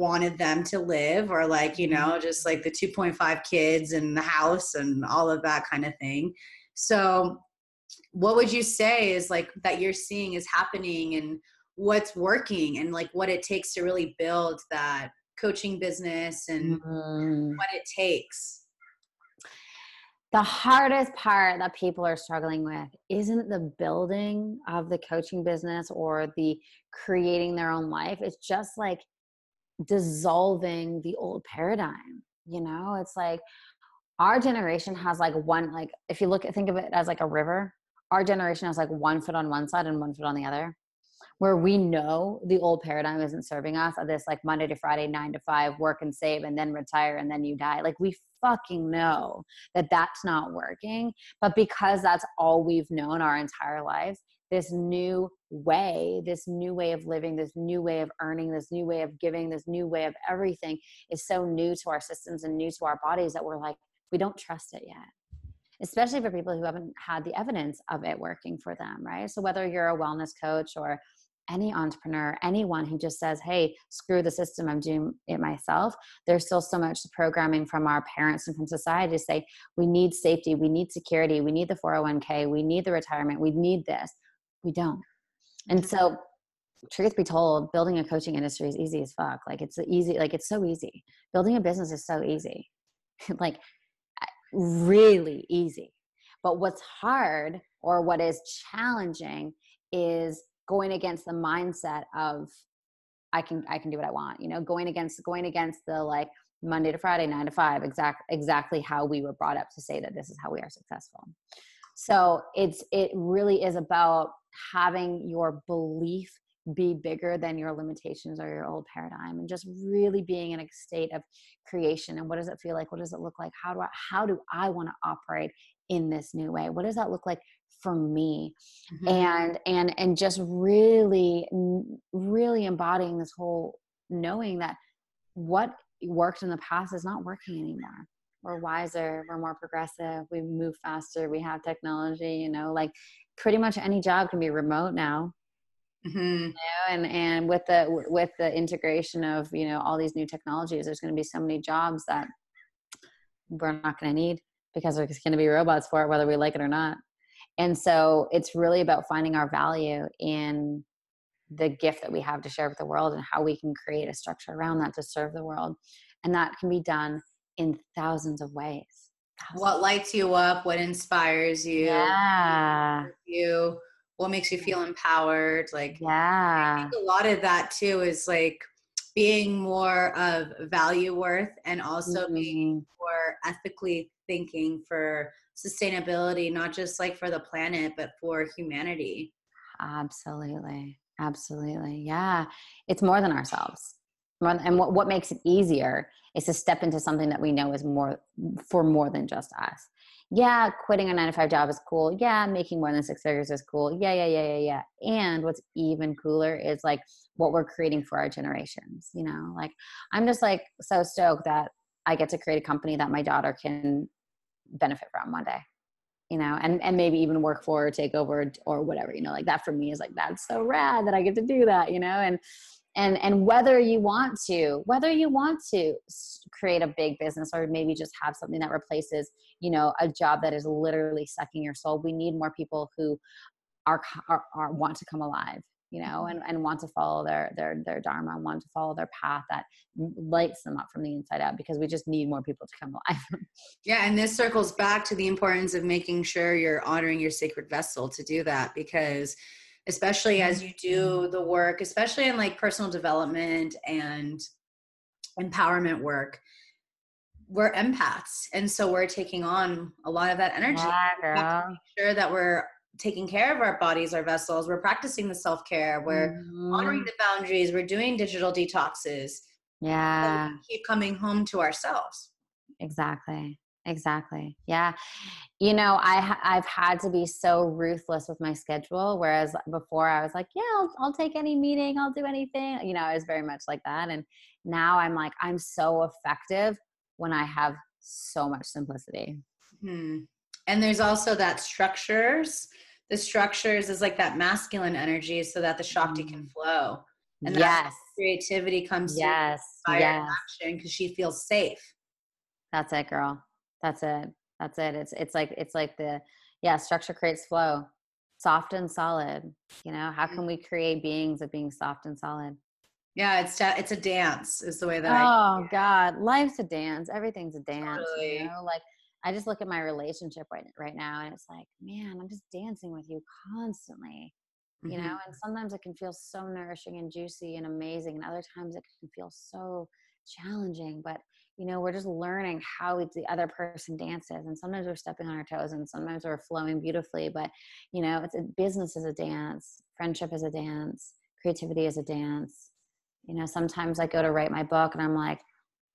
wanted them to live or like you know mm-hmm. just like the 2.5 kids and the house and all of that kind of thing so what would you say is like that you're seeing is happening and what's working and like what it takes to really build that coaching business and mm. what it takes? The hardest part that people are struggling with isn't the building of the coaching business or the creating their own life. It's just like dissolving the old paradigm. You know, it's like our generation has like one, like if you look at, think of it as like a river, our generation has like one foot on one side and one foot on the other where we know the old paradigm isn't serving us of this like Monday to Friday, nine to five, work and save, and then retire, and then you die. Like we fucking know that that's not working. But because that's all we've known our entire lives, this new way, this new way of living, this new way of earning, this new way of giving, this new way of everything is so new to our systems and new to our bodies that we're like, we don't trust it yet especially for people who haven't had the evidence of it working for them, right? So whether you're a wellness coach or any entrepreneur, anyone who just says, hey, screw the system, I'm doing it myself, there's still so much programming from our parents and from society to say, we need safety, we need security, we need the 401k, we need the retirement, we need this. We don't. And so, truth be told, building a coaching industry is easy as fuck. Like, it's easy, like, it's so easy. Building a business is so easy. like, really easy. But what's hard or what is challenging is going against the mindset of I can I can do what I want, you know, going against going against the like Monday to Friday, nine to five, exact exactly how we were brought up to say that this is how we are successful. So it's it really is about having your belief be bigger than your limitations or your old paradigm and just really being in a state of creation and what does it feel like? What does it look like? How do i how do i want to operate in this new way? What does that look like for me? Mm-hmm. and and and just really really embodying this whole knowing that what worked in the past is not working anymore we're wiser we're more progressive we move faster we have technology you know like pretty much any job can be remote now mm-hmm. you know? and and with the with the integration of you know all these new technologies there's going to be so many jobs that we're not going to need because there's going to be robots for it whether we like it or not and so it's really about finding our value in the gift that we have to share with the world and how we can create a structure around that to serve the world. And that can be done in thousands of ways. Thousands. What lights you up? What inspires you? Yeah. You. What makes you feel empowered? Like, yeah. a lot of that too is like being more of value worth and also mm-hmm. being more ethically thinking for sustainability, not just like for the planet, but for humanity. Absolutely. Absolutely. Yeah. It's more than ourselves. And what, what makes it easier is to step into something that we know is more for more than just us. Yeah, quitting a nine to five job is cool. Yeah, making more than six figures is cool. Yeah, yeah, yeah, yeah, yeah. And what's even cooler is like what we're creating for our generations. You know, like I'm just like so stoked that I get to create a company that my daughter can benefit from one day you know and and maybe even work for or take over or whatever you know like that for me is like that's so rad that i get to do that you know and and and whether you want to whether you want to create a big business or maybe just have something that replaces you know a job that is literally sucking your soul we need more people who are, are, are want to come alive you know, Mm-hmm. and, and want to follow their their their dharma, and want to follow their path that lights them up from the inside out. Because we just need more people to come alive. Yeah, and this circles back to the importance of making sure you're honoring your sacred vessel to do that because especially as you do the work, especially in like personal development and empowerment work, we're empaths. And so we're taking on a lot of that energy. yeah, We have to make sure that we're taking care of our bodies, our vessels, we're practicing the self-care, we're honoring Mhm. the boundaries, we're doing digital detoxes. Yeah. keep coming home to ourselves. exactly exactly yeah you know i i've had to be so ruthless with my schedule whereas before i was like yeah I'll, I'll take any meeting i'll do anything you know i was very much like that and now i'm like i'm so effective when i have so much simplicity Hmm. And there's also that structures. The structures is like that masculine energy so that the Shakti can Mm. flow. And yes Creativity comes yes yes action because she feels safe. that's it girl that's it. That's it. It's it's like it's like the yeah structure creates flow. Soft and solid you know? How can we create beings of being soft and solid? Yeah, it's it's a dance is the way that I oh god. Life's a dance. Everything's a dance Totally. you know? Like i just look at my relationship right right now and it's like man i'm just dancing with you constantly you Mhm. know and sometimes it can feel so nourishing and juicy and amazing and other times it can feel so challenging but you know we're just learning how the other person dances and sometimes we're stepping on our toes and sometimes we're flowing beautifully but you know it's a business is a dance friendship is a dance creativity is a dance. You know sometimes i go to write my book and i'm like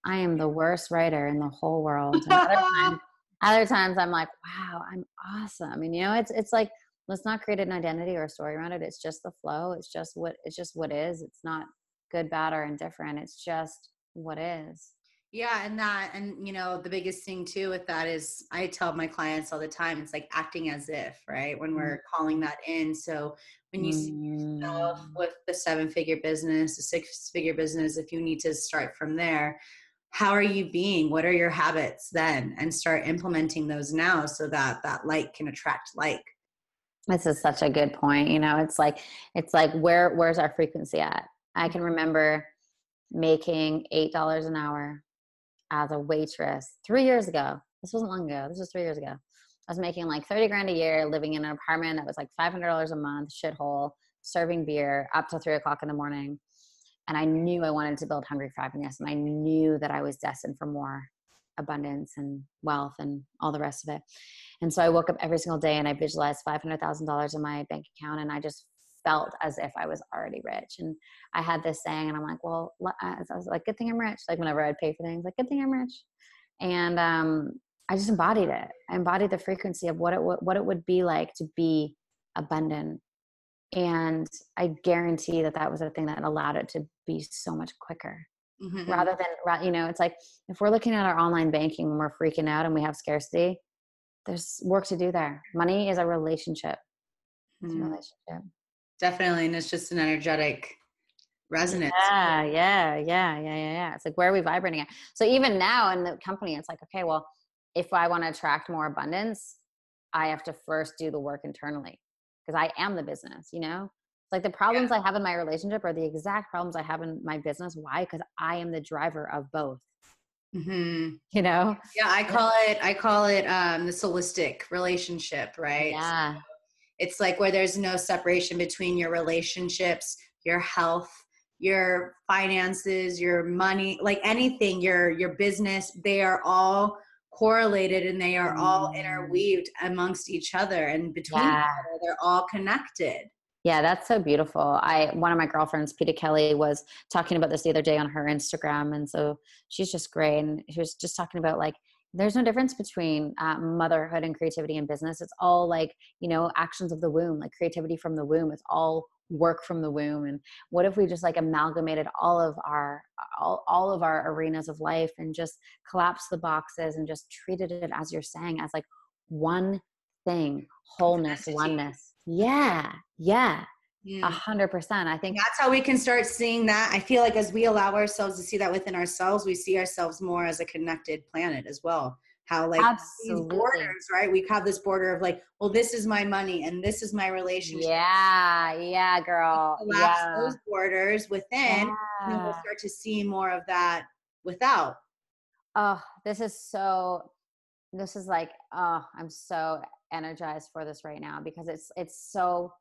i am the worst writer in the whole world. Other times other times i'm like wow i'm awesome. And you know it's it's like let's not create an identity or a story around it. It's just the flow. It's just what it's just what is. It's not good bad or indifferent. It's just what is Yeah, and that, and you know, the biggest thing too with that is I tell my clients all the time, it's like acting as if, right? When we're calling that in. So when you see yourself Mm. with the seven figure business, the six figure business, if you need to start from there, how are you being? What are your habits then? And start implementing those now so that that light can attract like. This is such a good point. You know, it's like it's like where where's our frequency at? I can remember making eight dollars an hour as a waitress three years ago. This wasn't long ago. This was three years ago. I was making like thirty grand a year, living in an apartment that was like five hundred dollars a month, shithole, serving beer up till three o'clock in the morning. And I knew I wanted to build hungry for happiness, and I knew that I was destined for more abundance and wealth and all the rest of it. And so I woke up every single day and I visualized $500,000 in my bank account and I just felt as if I was already rich. And I had this saying and I'm like, well, I was like, good thing I'm rich. Like whenever I'd pay for things, like, good thing I'm rich. And um, I just embodied it. I embodied the frequency of what it, would what it would be like to be abundant. And I guarantee that that was the thing that allowed it to be so much quicker Mhm. rather than you know it's like if we're looking at our online banking when we're freaking out and we have scarcity there's work to do there money is a relationship it's a Mhm. relationship Definitely. And it's just an energetic resonance. yeah yeah yeah yeah yeah yeah it's like where are we vibrating at so even now in the company it's like okay well if i want to attract more abundance i have to first do the work internally because i am the business you know it's like the problems i have in my relationship are the exact problems i have in my business why because i am the driver of both Mhm. you know Yeah, I call it I call it um the holistic relationship, right? yeah It's like where there's no separation between your relationships, your health, your finances, your money, like anything, your your business, they are all correlated and they are all Mm. interweaved amongst each other and between Yeah. each other. They're all connected. Yeah, that's so beautiful. I one of my girlfriends, Peter Kelly, was talking about this the other day on her Instagram, and so she's just great. And she was just talking about like there's no difference between uh, motherhood and creativity and business. It's all like you know actions of the womb, like creativity from the womb. It's all work from the womb. And what if we just like amalgamated all of our all, all of our arenas of life and just collapsed the boxes and just treated it as you're saying as like one thing, wholeness, oneness. Yeah, yeah. A hundred percent. I think That's how we can start seeing that. I feel like as we allow ourselves to see that within ourselves, we see ourselves more as a connected planet as well. how like Absolutely. these borders right we have this border of like well this is my money and this is my relationship yeah yeah girl yeah. those borders within yeah. and we'll start to see more of that without oh this is so this is like oh i'm so energized for this right now because it's it's so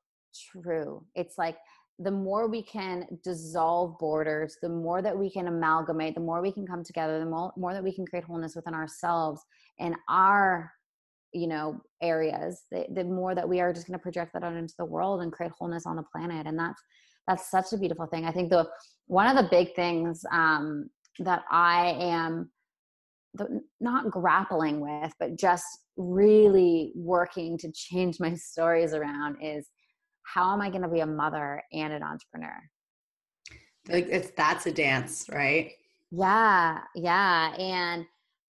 true it's like the more we can dissolve borders, the more that we can amalgamate, the more we can come together, the more, more that we can create wholeness within ourselves and our, you know, areas, the, the more that we are just going to project that out into the world and create wholeness on the planet. And that's, that's such a beautiful thing. I think the, one of the big things um, that I am the, not grappling with, but just really working to change my stories around is how am I going to be a mother and an entrepreneur? Like it's that's a dance, right? Yeah, yeah. And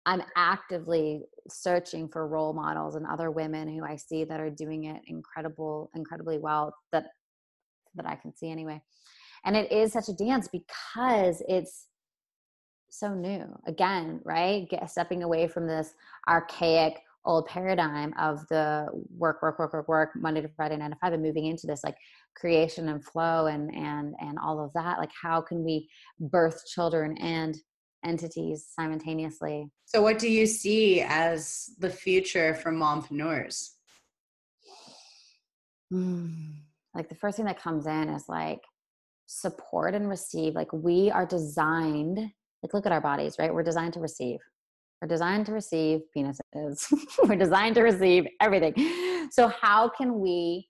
I'm actively searching for role models and other women who I see that are doing it incredible, incredibly well that that I can see anyway. And it is such a dance because it's so new. Again, right? Get, stepping away from this archaic old paradigm of the work, work, work, work, work, Monday to Friday, nine to five, and moving into this like creation and flow and and and all of that. Like, how can we birth children and entities simultaneously? So, what do you see as the future for mompreneurs? Mm, like the first thing that comes in is like support and receive. Like we are designed. Like, look at our bodies, right? We're designed to receive we're designed to receive penises. We're designed to receive everything. So, how can we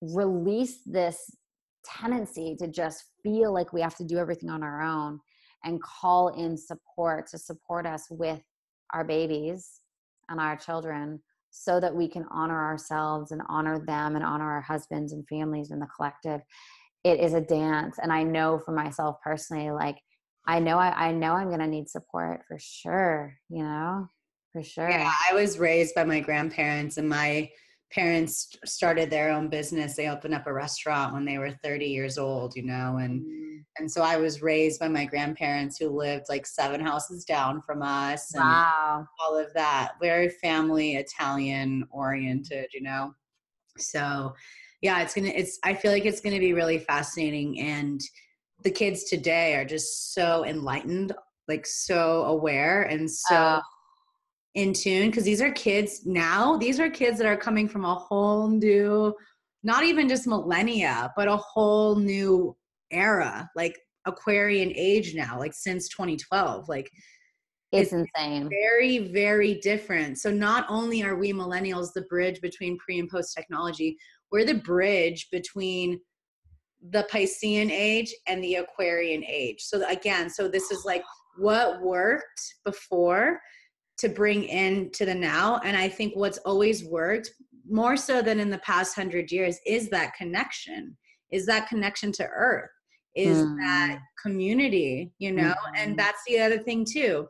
release this tendency to just feel like we have to do everything on our own and call in support to support us with our babies and our children so that we can honor ourselves and honor them and honor our husbands and families and the collective? It is a dance. And I know for myself personally, like, I know I, I know I'm gonna need support for sure, you know, for sure. Yeah, I was raised by my grandparents and my parents started their own business. They opened up a restaurant when they were 30 years old, you know, and mm. and so I was raised by my grandparents who lived like seven houses down from us and wow. all of that. Very family Italian oriented, you know. So yeah, it's gonna it's I feel like it's gonna be really fascinating and the kids today are just so enlightened, like so aware and so uh, in tune because these are kids now, these are kids that are coming from a whole new, not even just millennia, but a whole new era, like Aquarian age now, like since 2012. Like it's, it's insane. Very, very different. So not only are we millennials the bridge between pre and post technology, we're the bridge between the Piscean age and the Aquarian age. So again, so this is like what worked before to bring in to the now. And I think what's always worked more so than in the past hundred years is that connection, is that connection to earth, is mm. that community, you know? Mm. And that's the other thing too.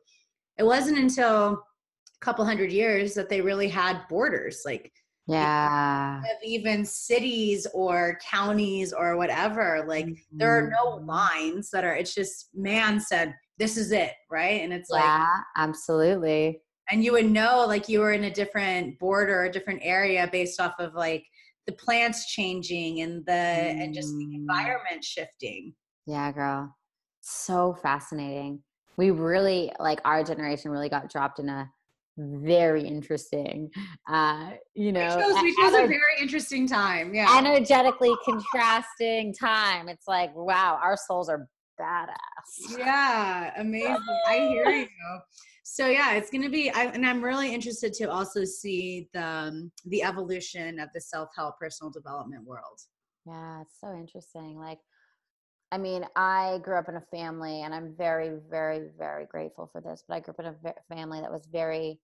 It wasn't until a couple hundred years that they really had borders. Like yeah of even cities or counties or whatever like mm-hmm. there are no mm-hmm. lines that are it's just man said this is it right and it's yeah, like yeah absolutely and you would know like you were in a different border a different area based off of like the plants changing and the mm. and just the mm. environment shifting yeah girl so fascinating we really like our generation really got dropped in a very interesting. Uh, you know, it we chose ener- a very interesting time. Yeah, energetically contrasting time. It's like, wow, our souls are badass. Yeah, amazing. I hear you. So yeah, it's gonna be, I, and I'm really interested to also see the um, the evolution of the self help personal development world. Yeah, it's so interesting. Like I mean, I grew up in a family, and I'm very, very, very grateful for this. But I grew up in a family that was very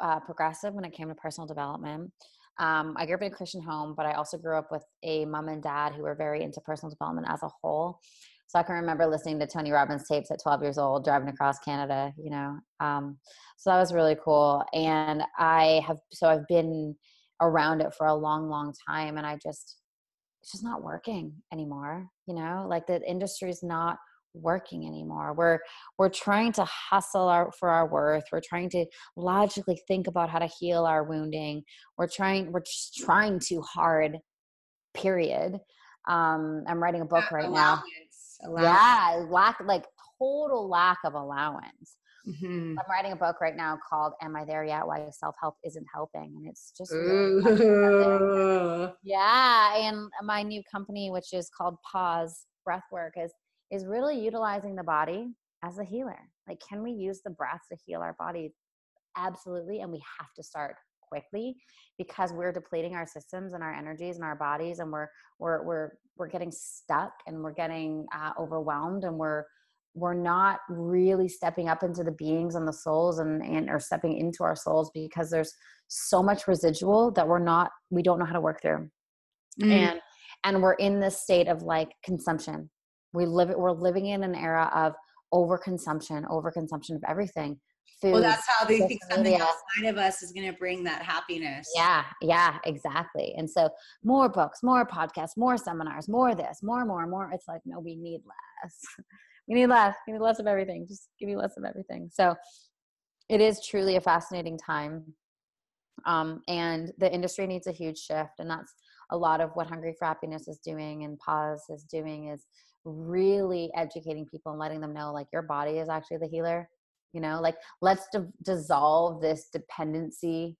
uh, progressive when it came to personal development. Um, I grew up in a Christian home, but I also grew up with a mom and dad who were very into personal development as a whole. So I can remember listening to Tony Robbins tapes at 12 years old, driving across Canada, you know. Um, so that was really cool. And I have, so I've been around it for a long, long time. And I just, it's just not working anymore you know like the industry is not working anymore. We're we're trying to hustle our for our worth. We're trying to logically think about how to heal our wounding. We're trying we're just trying too hard period. Um i'm writing a book right allowance. now allowance. yeah lack like total lack of allowance Mm-hmm. I'm writing a book right now called "Am I There Yet? Why Self Help Isn't Helping," and it's just really yeah. And my new company, which is called Pause Breathwork, is is really utilizing the body as a healer. Like, can we use the breath to heal our body? Absolutely, and we have to start quickly because we're depleting our systems and our energies and our bodies, and we're we're we're we're getting stuck and we're getting uh, overwhelmed and we're we're not really stepping up into the beings and the souls and, and or stepping into our souls because there's so much residual that we're not we don't know how to work through. Mm. and and we're in this state of like consumption. We live we're living in an era of overconsumption overconsumption of everything. Food, well that's how they think something media. outside of us is going to bring that happiness. Yeah yeah exactly. And so more books more podcasts more seminars more this more more more. It's like no we need less we need less. We need less of everything. Just give me less of everything. So it is truly a fascinating time. Um, and the industry needs a huge shift and that's a lot of what hungry for happiness is doing and pause is doing is really educating people and letting them know like your body is actually the healer you know? Like let's d- dissolve this dependency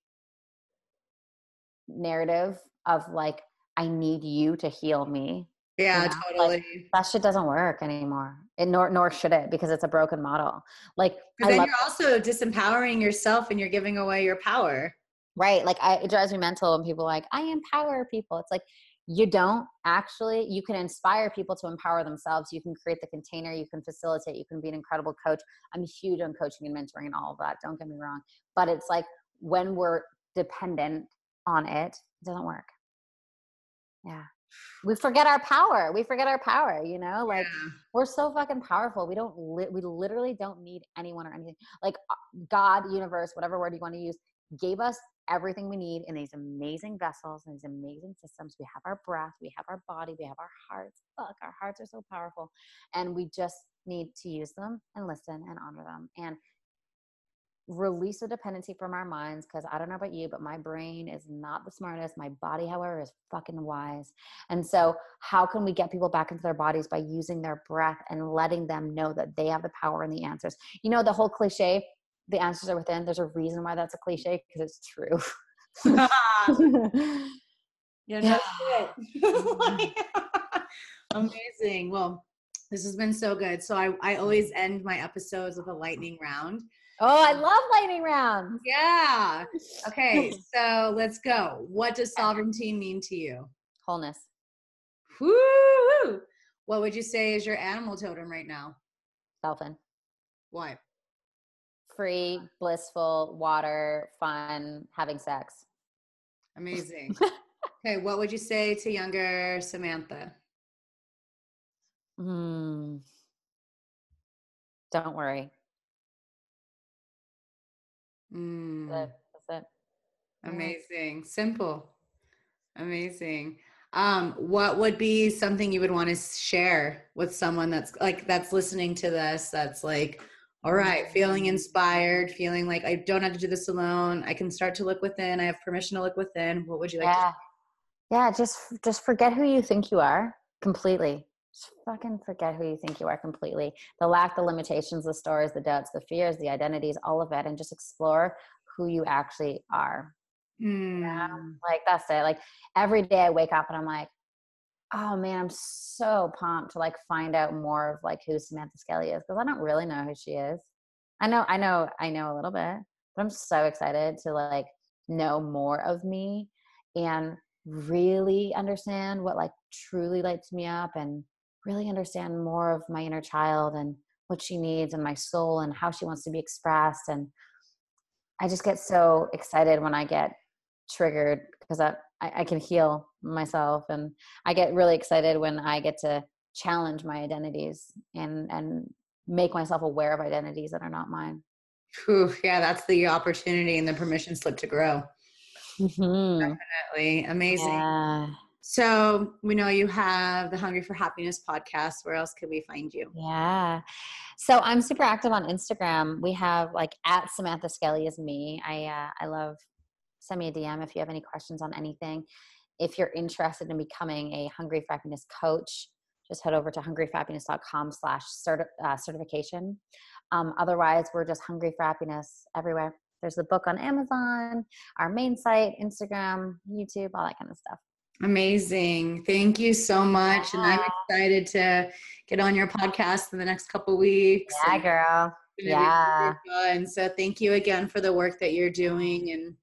narrative of like i need you to heal me yeah, you know? totally. Like, that shit doesn't work anymore. It nor nor should it because it's a broken model. Like then you're also disempowering yourself and you're giving away your power. Right. Like I, it drives me mental when people like, I empower people. It's like you don't actually you can inspire people to empower themselves you can create the container you can facilitate you can be an incredible coach i'm huge on coaching and mentoring and all of that don't get me wrong but it's like when we're dependent on it it doesn't work yeah we forget our power. We forget our power, you know? Like yeah. we're so fucking powerful. We don't li- we literally don't need anyone or anything. Like uh, God, universe, whatever word you want to use, gave us everything we need in these amazing vessels and these amazing systems. We have our breath, we have our body, we have our hearts. Fuck, our hearts are so powerful. And we just need to use them and listen and honor them. And release the dependency from our minds because I don't know about you, but my brain is not the smartest. My body, however, is fucking wise. And so, how can we get people back into their bodies by using their breath and letting them know that they have the power and the answers? You know, the whole cliche, the answers are within. There's a reason why that's a cliche because it's true. yeah, mm-hmm. Amazing. Well, this has been so good. So I, I always end my episodes with a lightning round. Oh, I love lightning rounds. Yeah. Okay, so let's go. What does sovereignty mean to you? Wholeness. Woo! What would you say is your animal totem right now? Dolphin. Why? Free, blissful, water, fun, having sex. Amazing. okay, what would you say to younger Samantha? Hmm. Don't worry. Mm. That's, it. Amazing. Simple. Amazing. Um, what would be something you would want to share with someone that's like that's listening to this that's like all right feeling inspired feeling like i don't have to do this alone i can start to look within i have permission to look within what would you like yeah. yeah just just forget who you think you are completely fucking forget who you think you are completely. The lack, the limitations, the stories, the doubts, the fears, the identities, all of it, and just explore who you actually are. Mm. Yeah, like that's it. Like every day I wake up and I'm like, oh man, I'm so pumped to like find out more of like who Samantha Skelly is because I don't really know who she is. I know, I know, I know a little bit, but I'm so excited to like know more of me and really understand what like truly lights me up and really understand more of my inner child and what she needs and my soul and how she wants to be expressed and i just get so excited when i get triggered because I, I can heal myself and i get really excited when i get to challenge my identities and and make myself aware of identities that are not mine Whew, yeah that's the opportunity and the permission slip to grow mm-hmm. definitely amazing yeah. So we know you have the Hungry for Happiness podcast. Where else could we find you? Yeah. So I'm super active on Instagram. We have like at Samantha Skelly is me. I uh, I love send me a DM if you have any questions on anything. If you're interested in becoming a Hungry for Happiness coach, just head over to hungryforhappiness.com slash uh, certification. Um, otherwise, we're just Hungry for Happiness everywhere. There's the book on Amazon, our main site, Instagram, YouTube, all that kind of stuff. Amazing. Thank you so much. Yeah. And I'm excited to get on your podcast in the next couple weeks. Yeah, girl. Yeah. And so thank you again for the work that you're doing and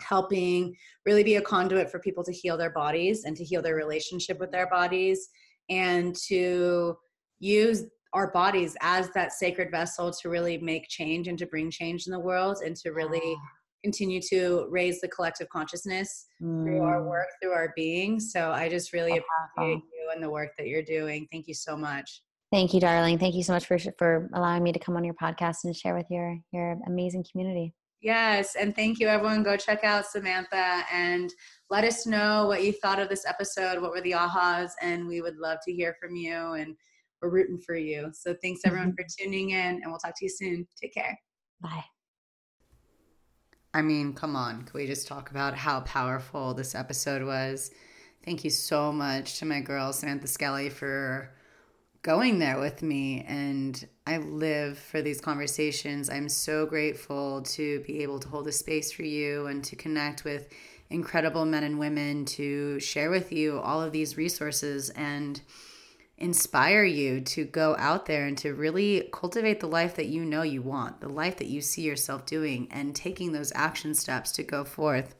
helping really be a conduit for people to heal their bodies and to heal their relationship with their bodies and to use our bodies as that sacred vessel to really make change and to bring change in the world and to really continue to raise the collective consciousness mm. through our mm. work, through our being. So I just really appreciate you and the work that you're doing. Thank you so much. Thank you, darling. Thank you so much for for allowing me to come on your podcast and share with your your amazing community. Yes, and thank you, everyone. Go check out Samantha and let us know what you thought of this episode. What were the ahas? And we would love to hear from you. And we're rooting for you. So thanks, everyone, mm-hmm. for tuning in, and we'll talk to you soon. Take care. Bye. I mean, come on. Can we just talk about how powerful this episode was? Thank you so much to my girl, Samantha Skelly, for going there with me. And I live for these conversations. I'm so grateful to be able to hold a space for you and to connect with incredible men and women to share with you all of these resources and inspire you to go out there and to really cultivate the life that you know you want, the life that you see yourself doing, and taking those action steps to go forth.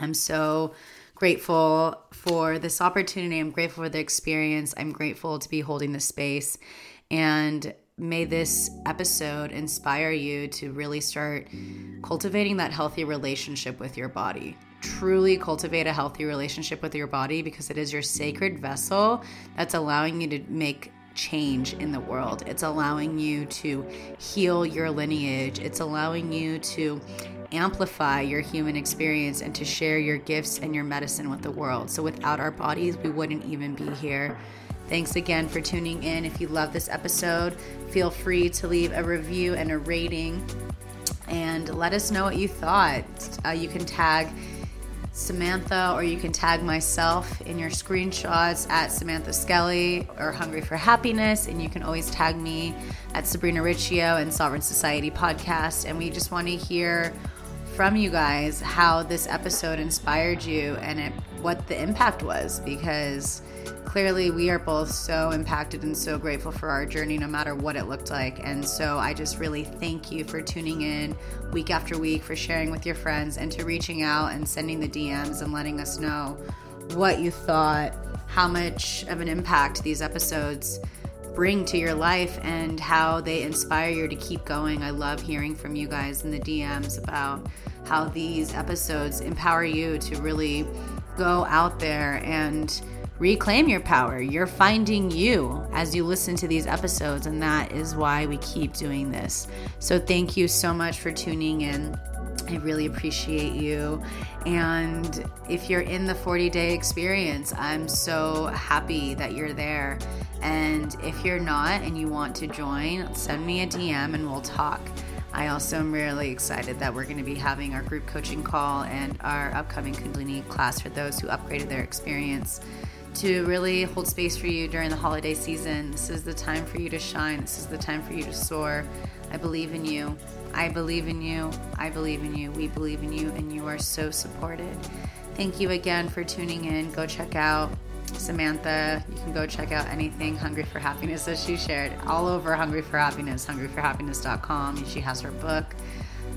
I'm so grateful for this opportunity. I'm grateful for the experience. I'm grateful to be holding this space. And may this episode inspire you to really start cultivating that healthy relationship with your body truly cultivate a healthy relationship with your body because it is your sacred vessel that's allowing you to make change in the world. It's allowing you to heal your lineage. It's allowing you to amplify your human experience and to share your gifts and your medicine with the world. So without our bodies, we wouldn't even be here. Thanks again for tuning in. If you love this episode, feel free to leave a review and a rating and let us know what you thought. Uh, you can tag Samantha, or you can tag myself in your screenshots at Samantha Skelly or Hungry for Happiness. And you can always tag me at Sabrina Riccio and Sovereign Society Podcast. And we just want to hear from you guys how this episode inspired you and it, what the impact was because clearly we are both so impacted and so grateful for our journey no matter what it looked like. And so i just really thank you for tuning in week after week for sharing with your friends and to reaching out and sending the dms and letting us know what you thought how much of an impact these episodes bring to your life and how they inspire you to keep going. I love hearing from you guys in the dms about how these episodes empower you to really go out there and reclaim your power. You're finding you as you listen to these episodes, and that is why we keep doing this. So, thank you so much for tuning in. I really appreciate you. And if you're in the 40 day experience, I'm so happy that you're there. And if you're not and you want to join, send me a DM and we'll talk. I also am really excited that we're going to be having our group coaching call and our upcoming Kundalini class for those who upgraded their experience to really hold space for you during the holiday season. This is the time for you to shine. This is the time for you to soar. I believe in you. I believe in you. I believe in you. We believe in you, and you are so supported. Thank you again for tuning in. Go check out Samantha. You can go check out anything Hungry for Happiness that she shared all over Hungry for Happiness, hungryforhappiness.com. She has her book,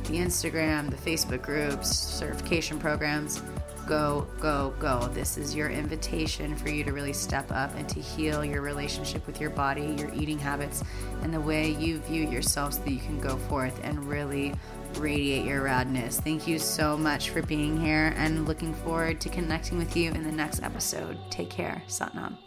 the Instagram, the Facebook groups, certification programs go, go, go. This is your invitation for you to really step up and to heal your relationship with your body, your eating habits, and the way you view yourself so that you can go forth and really radiate your radness. Thank you so much for being here and looking forward to connecting with you in the next episode. Take care. Satnam.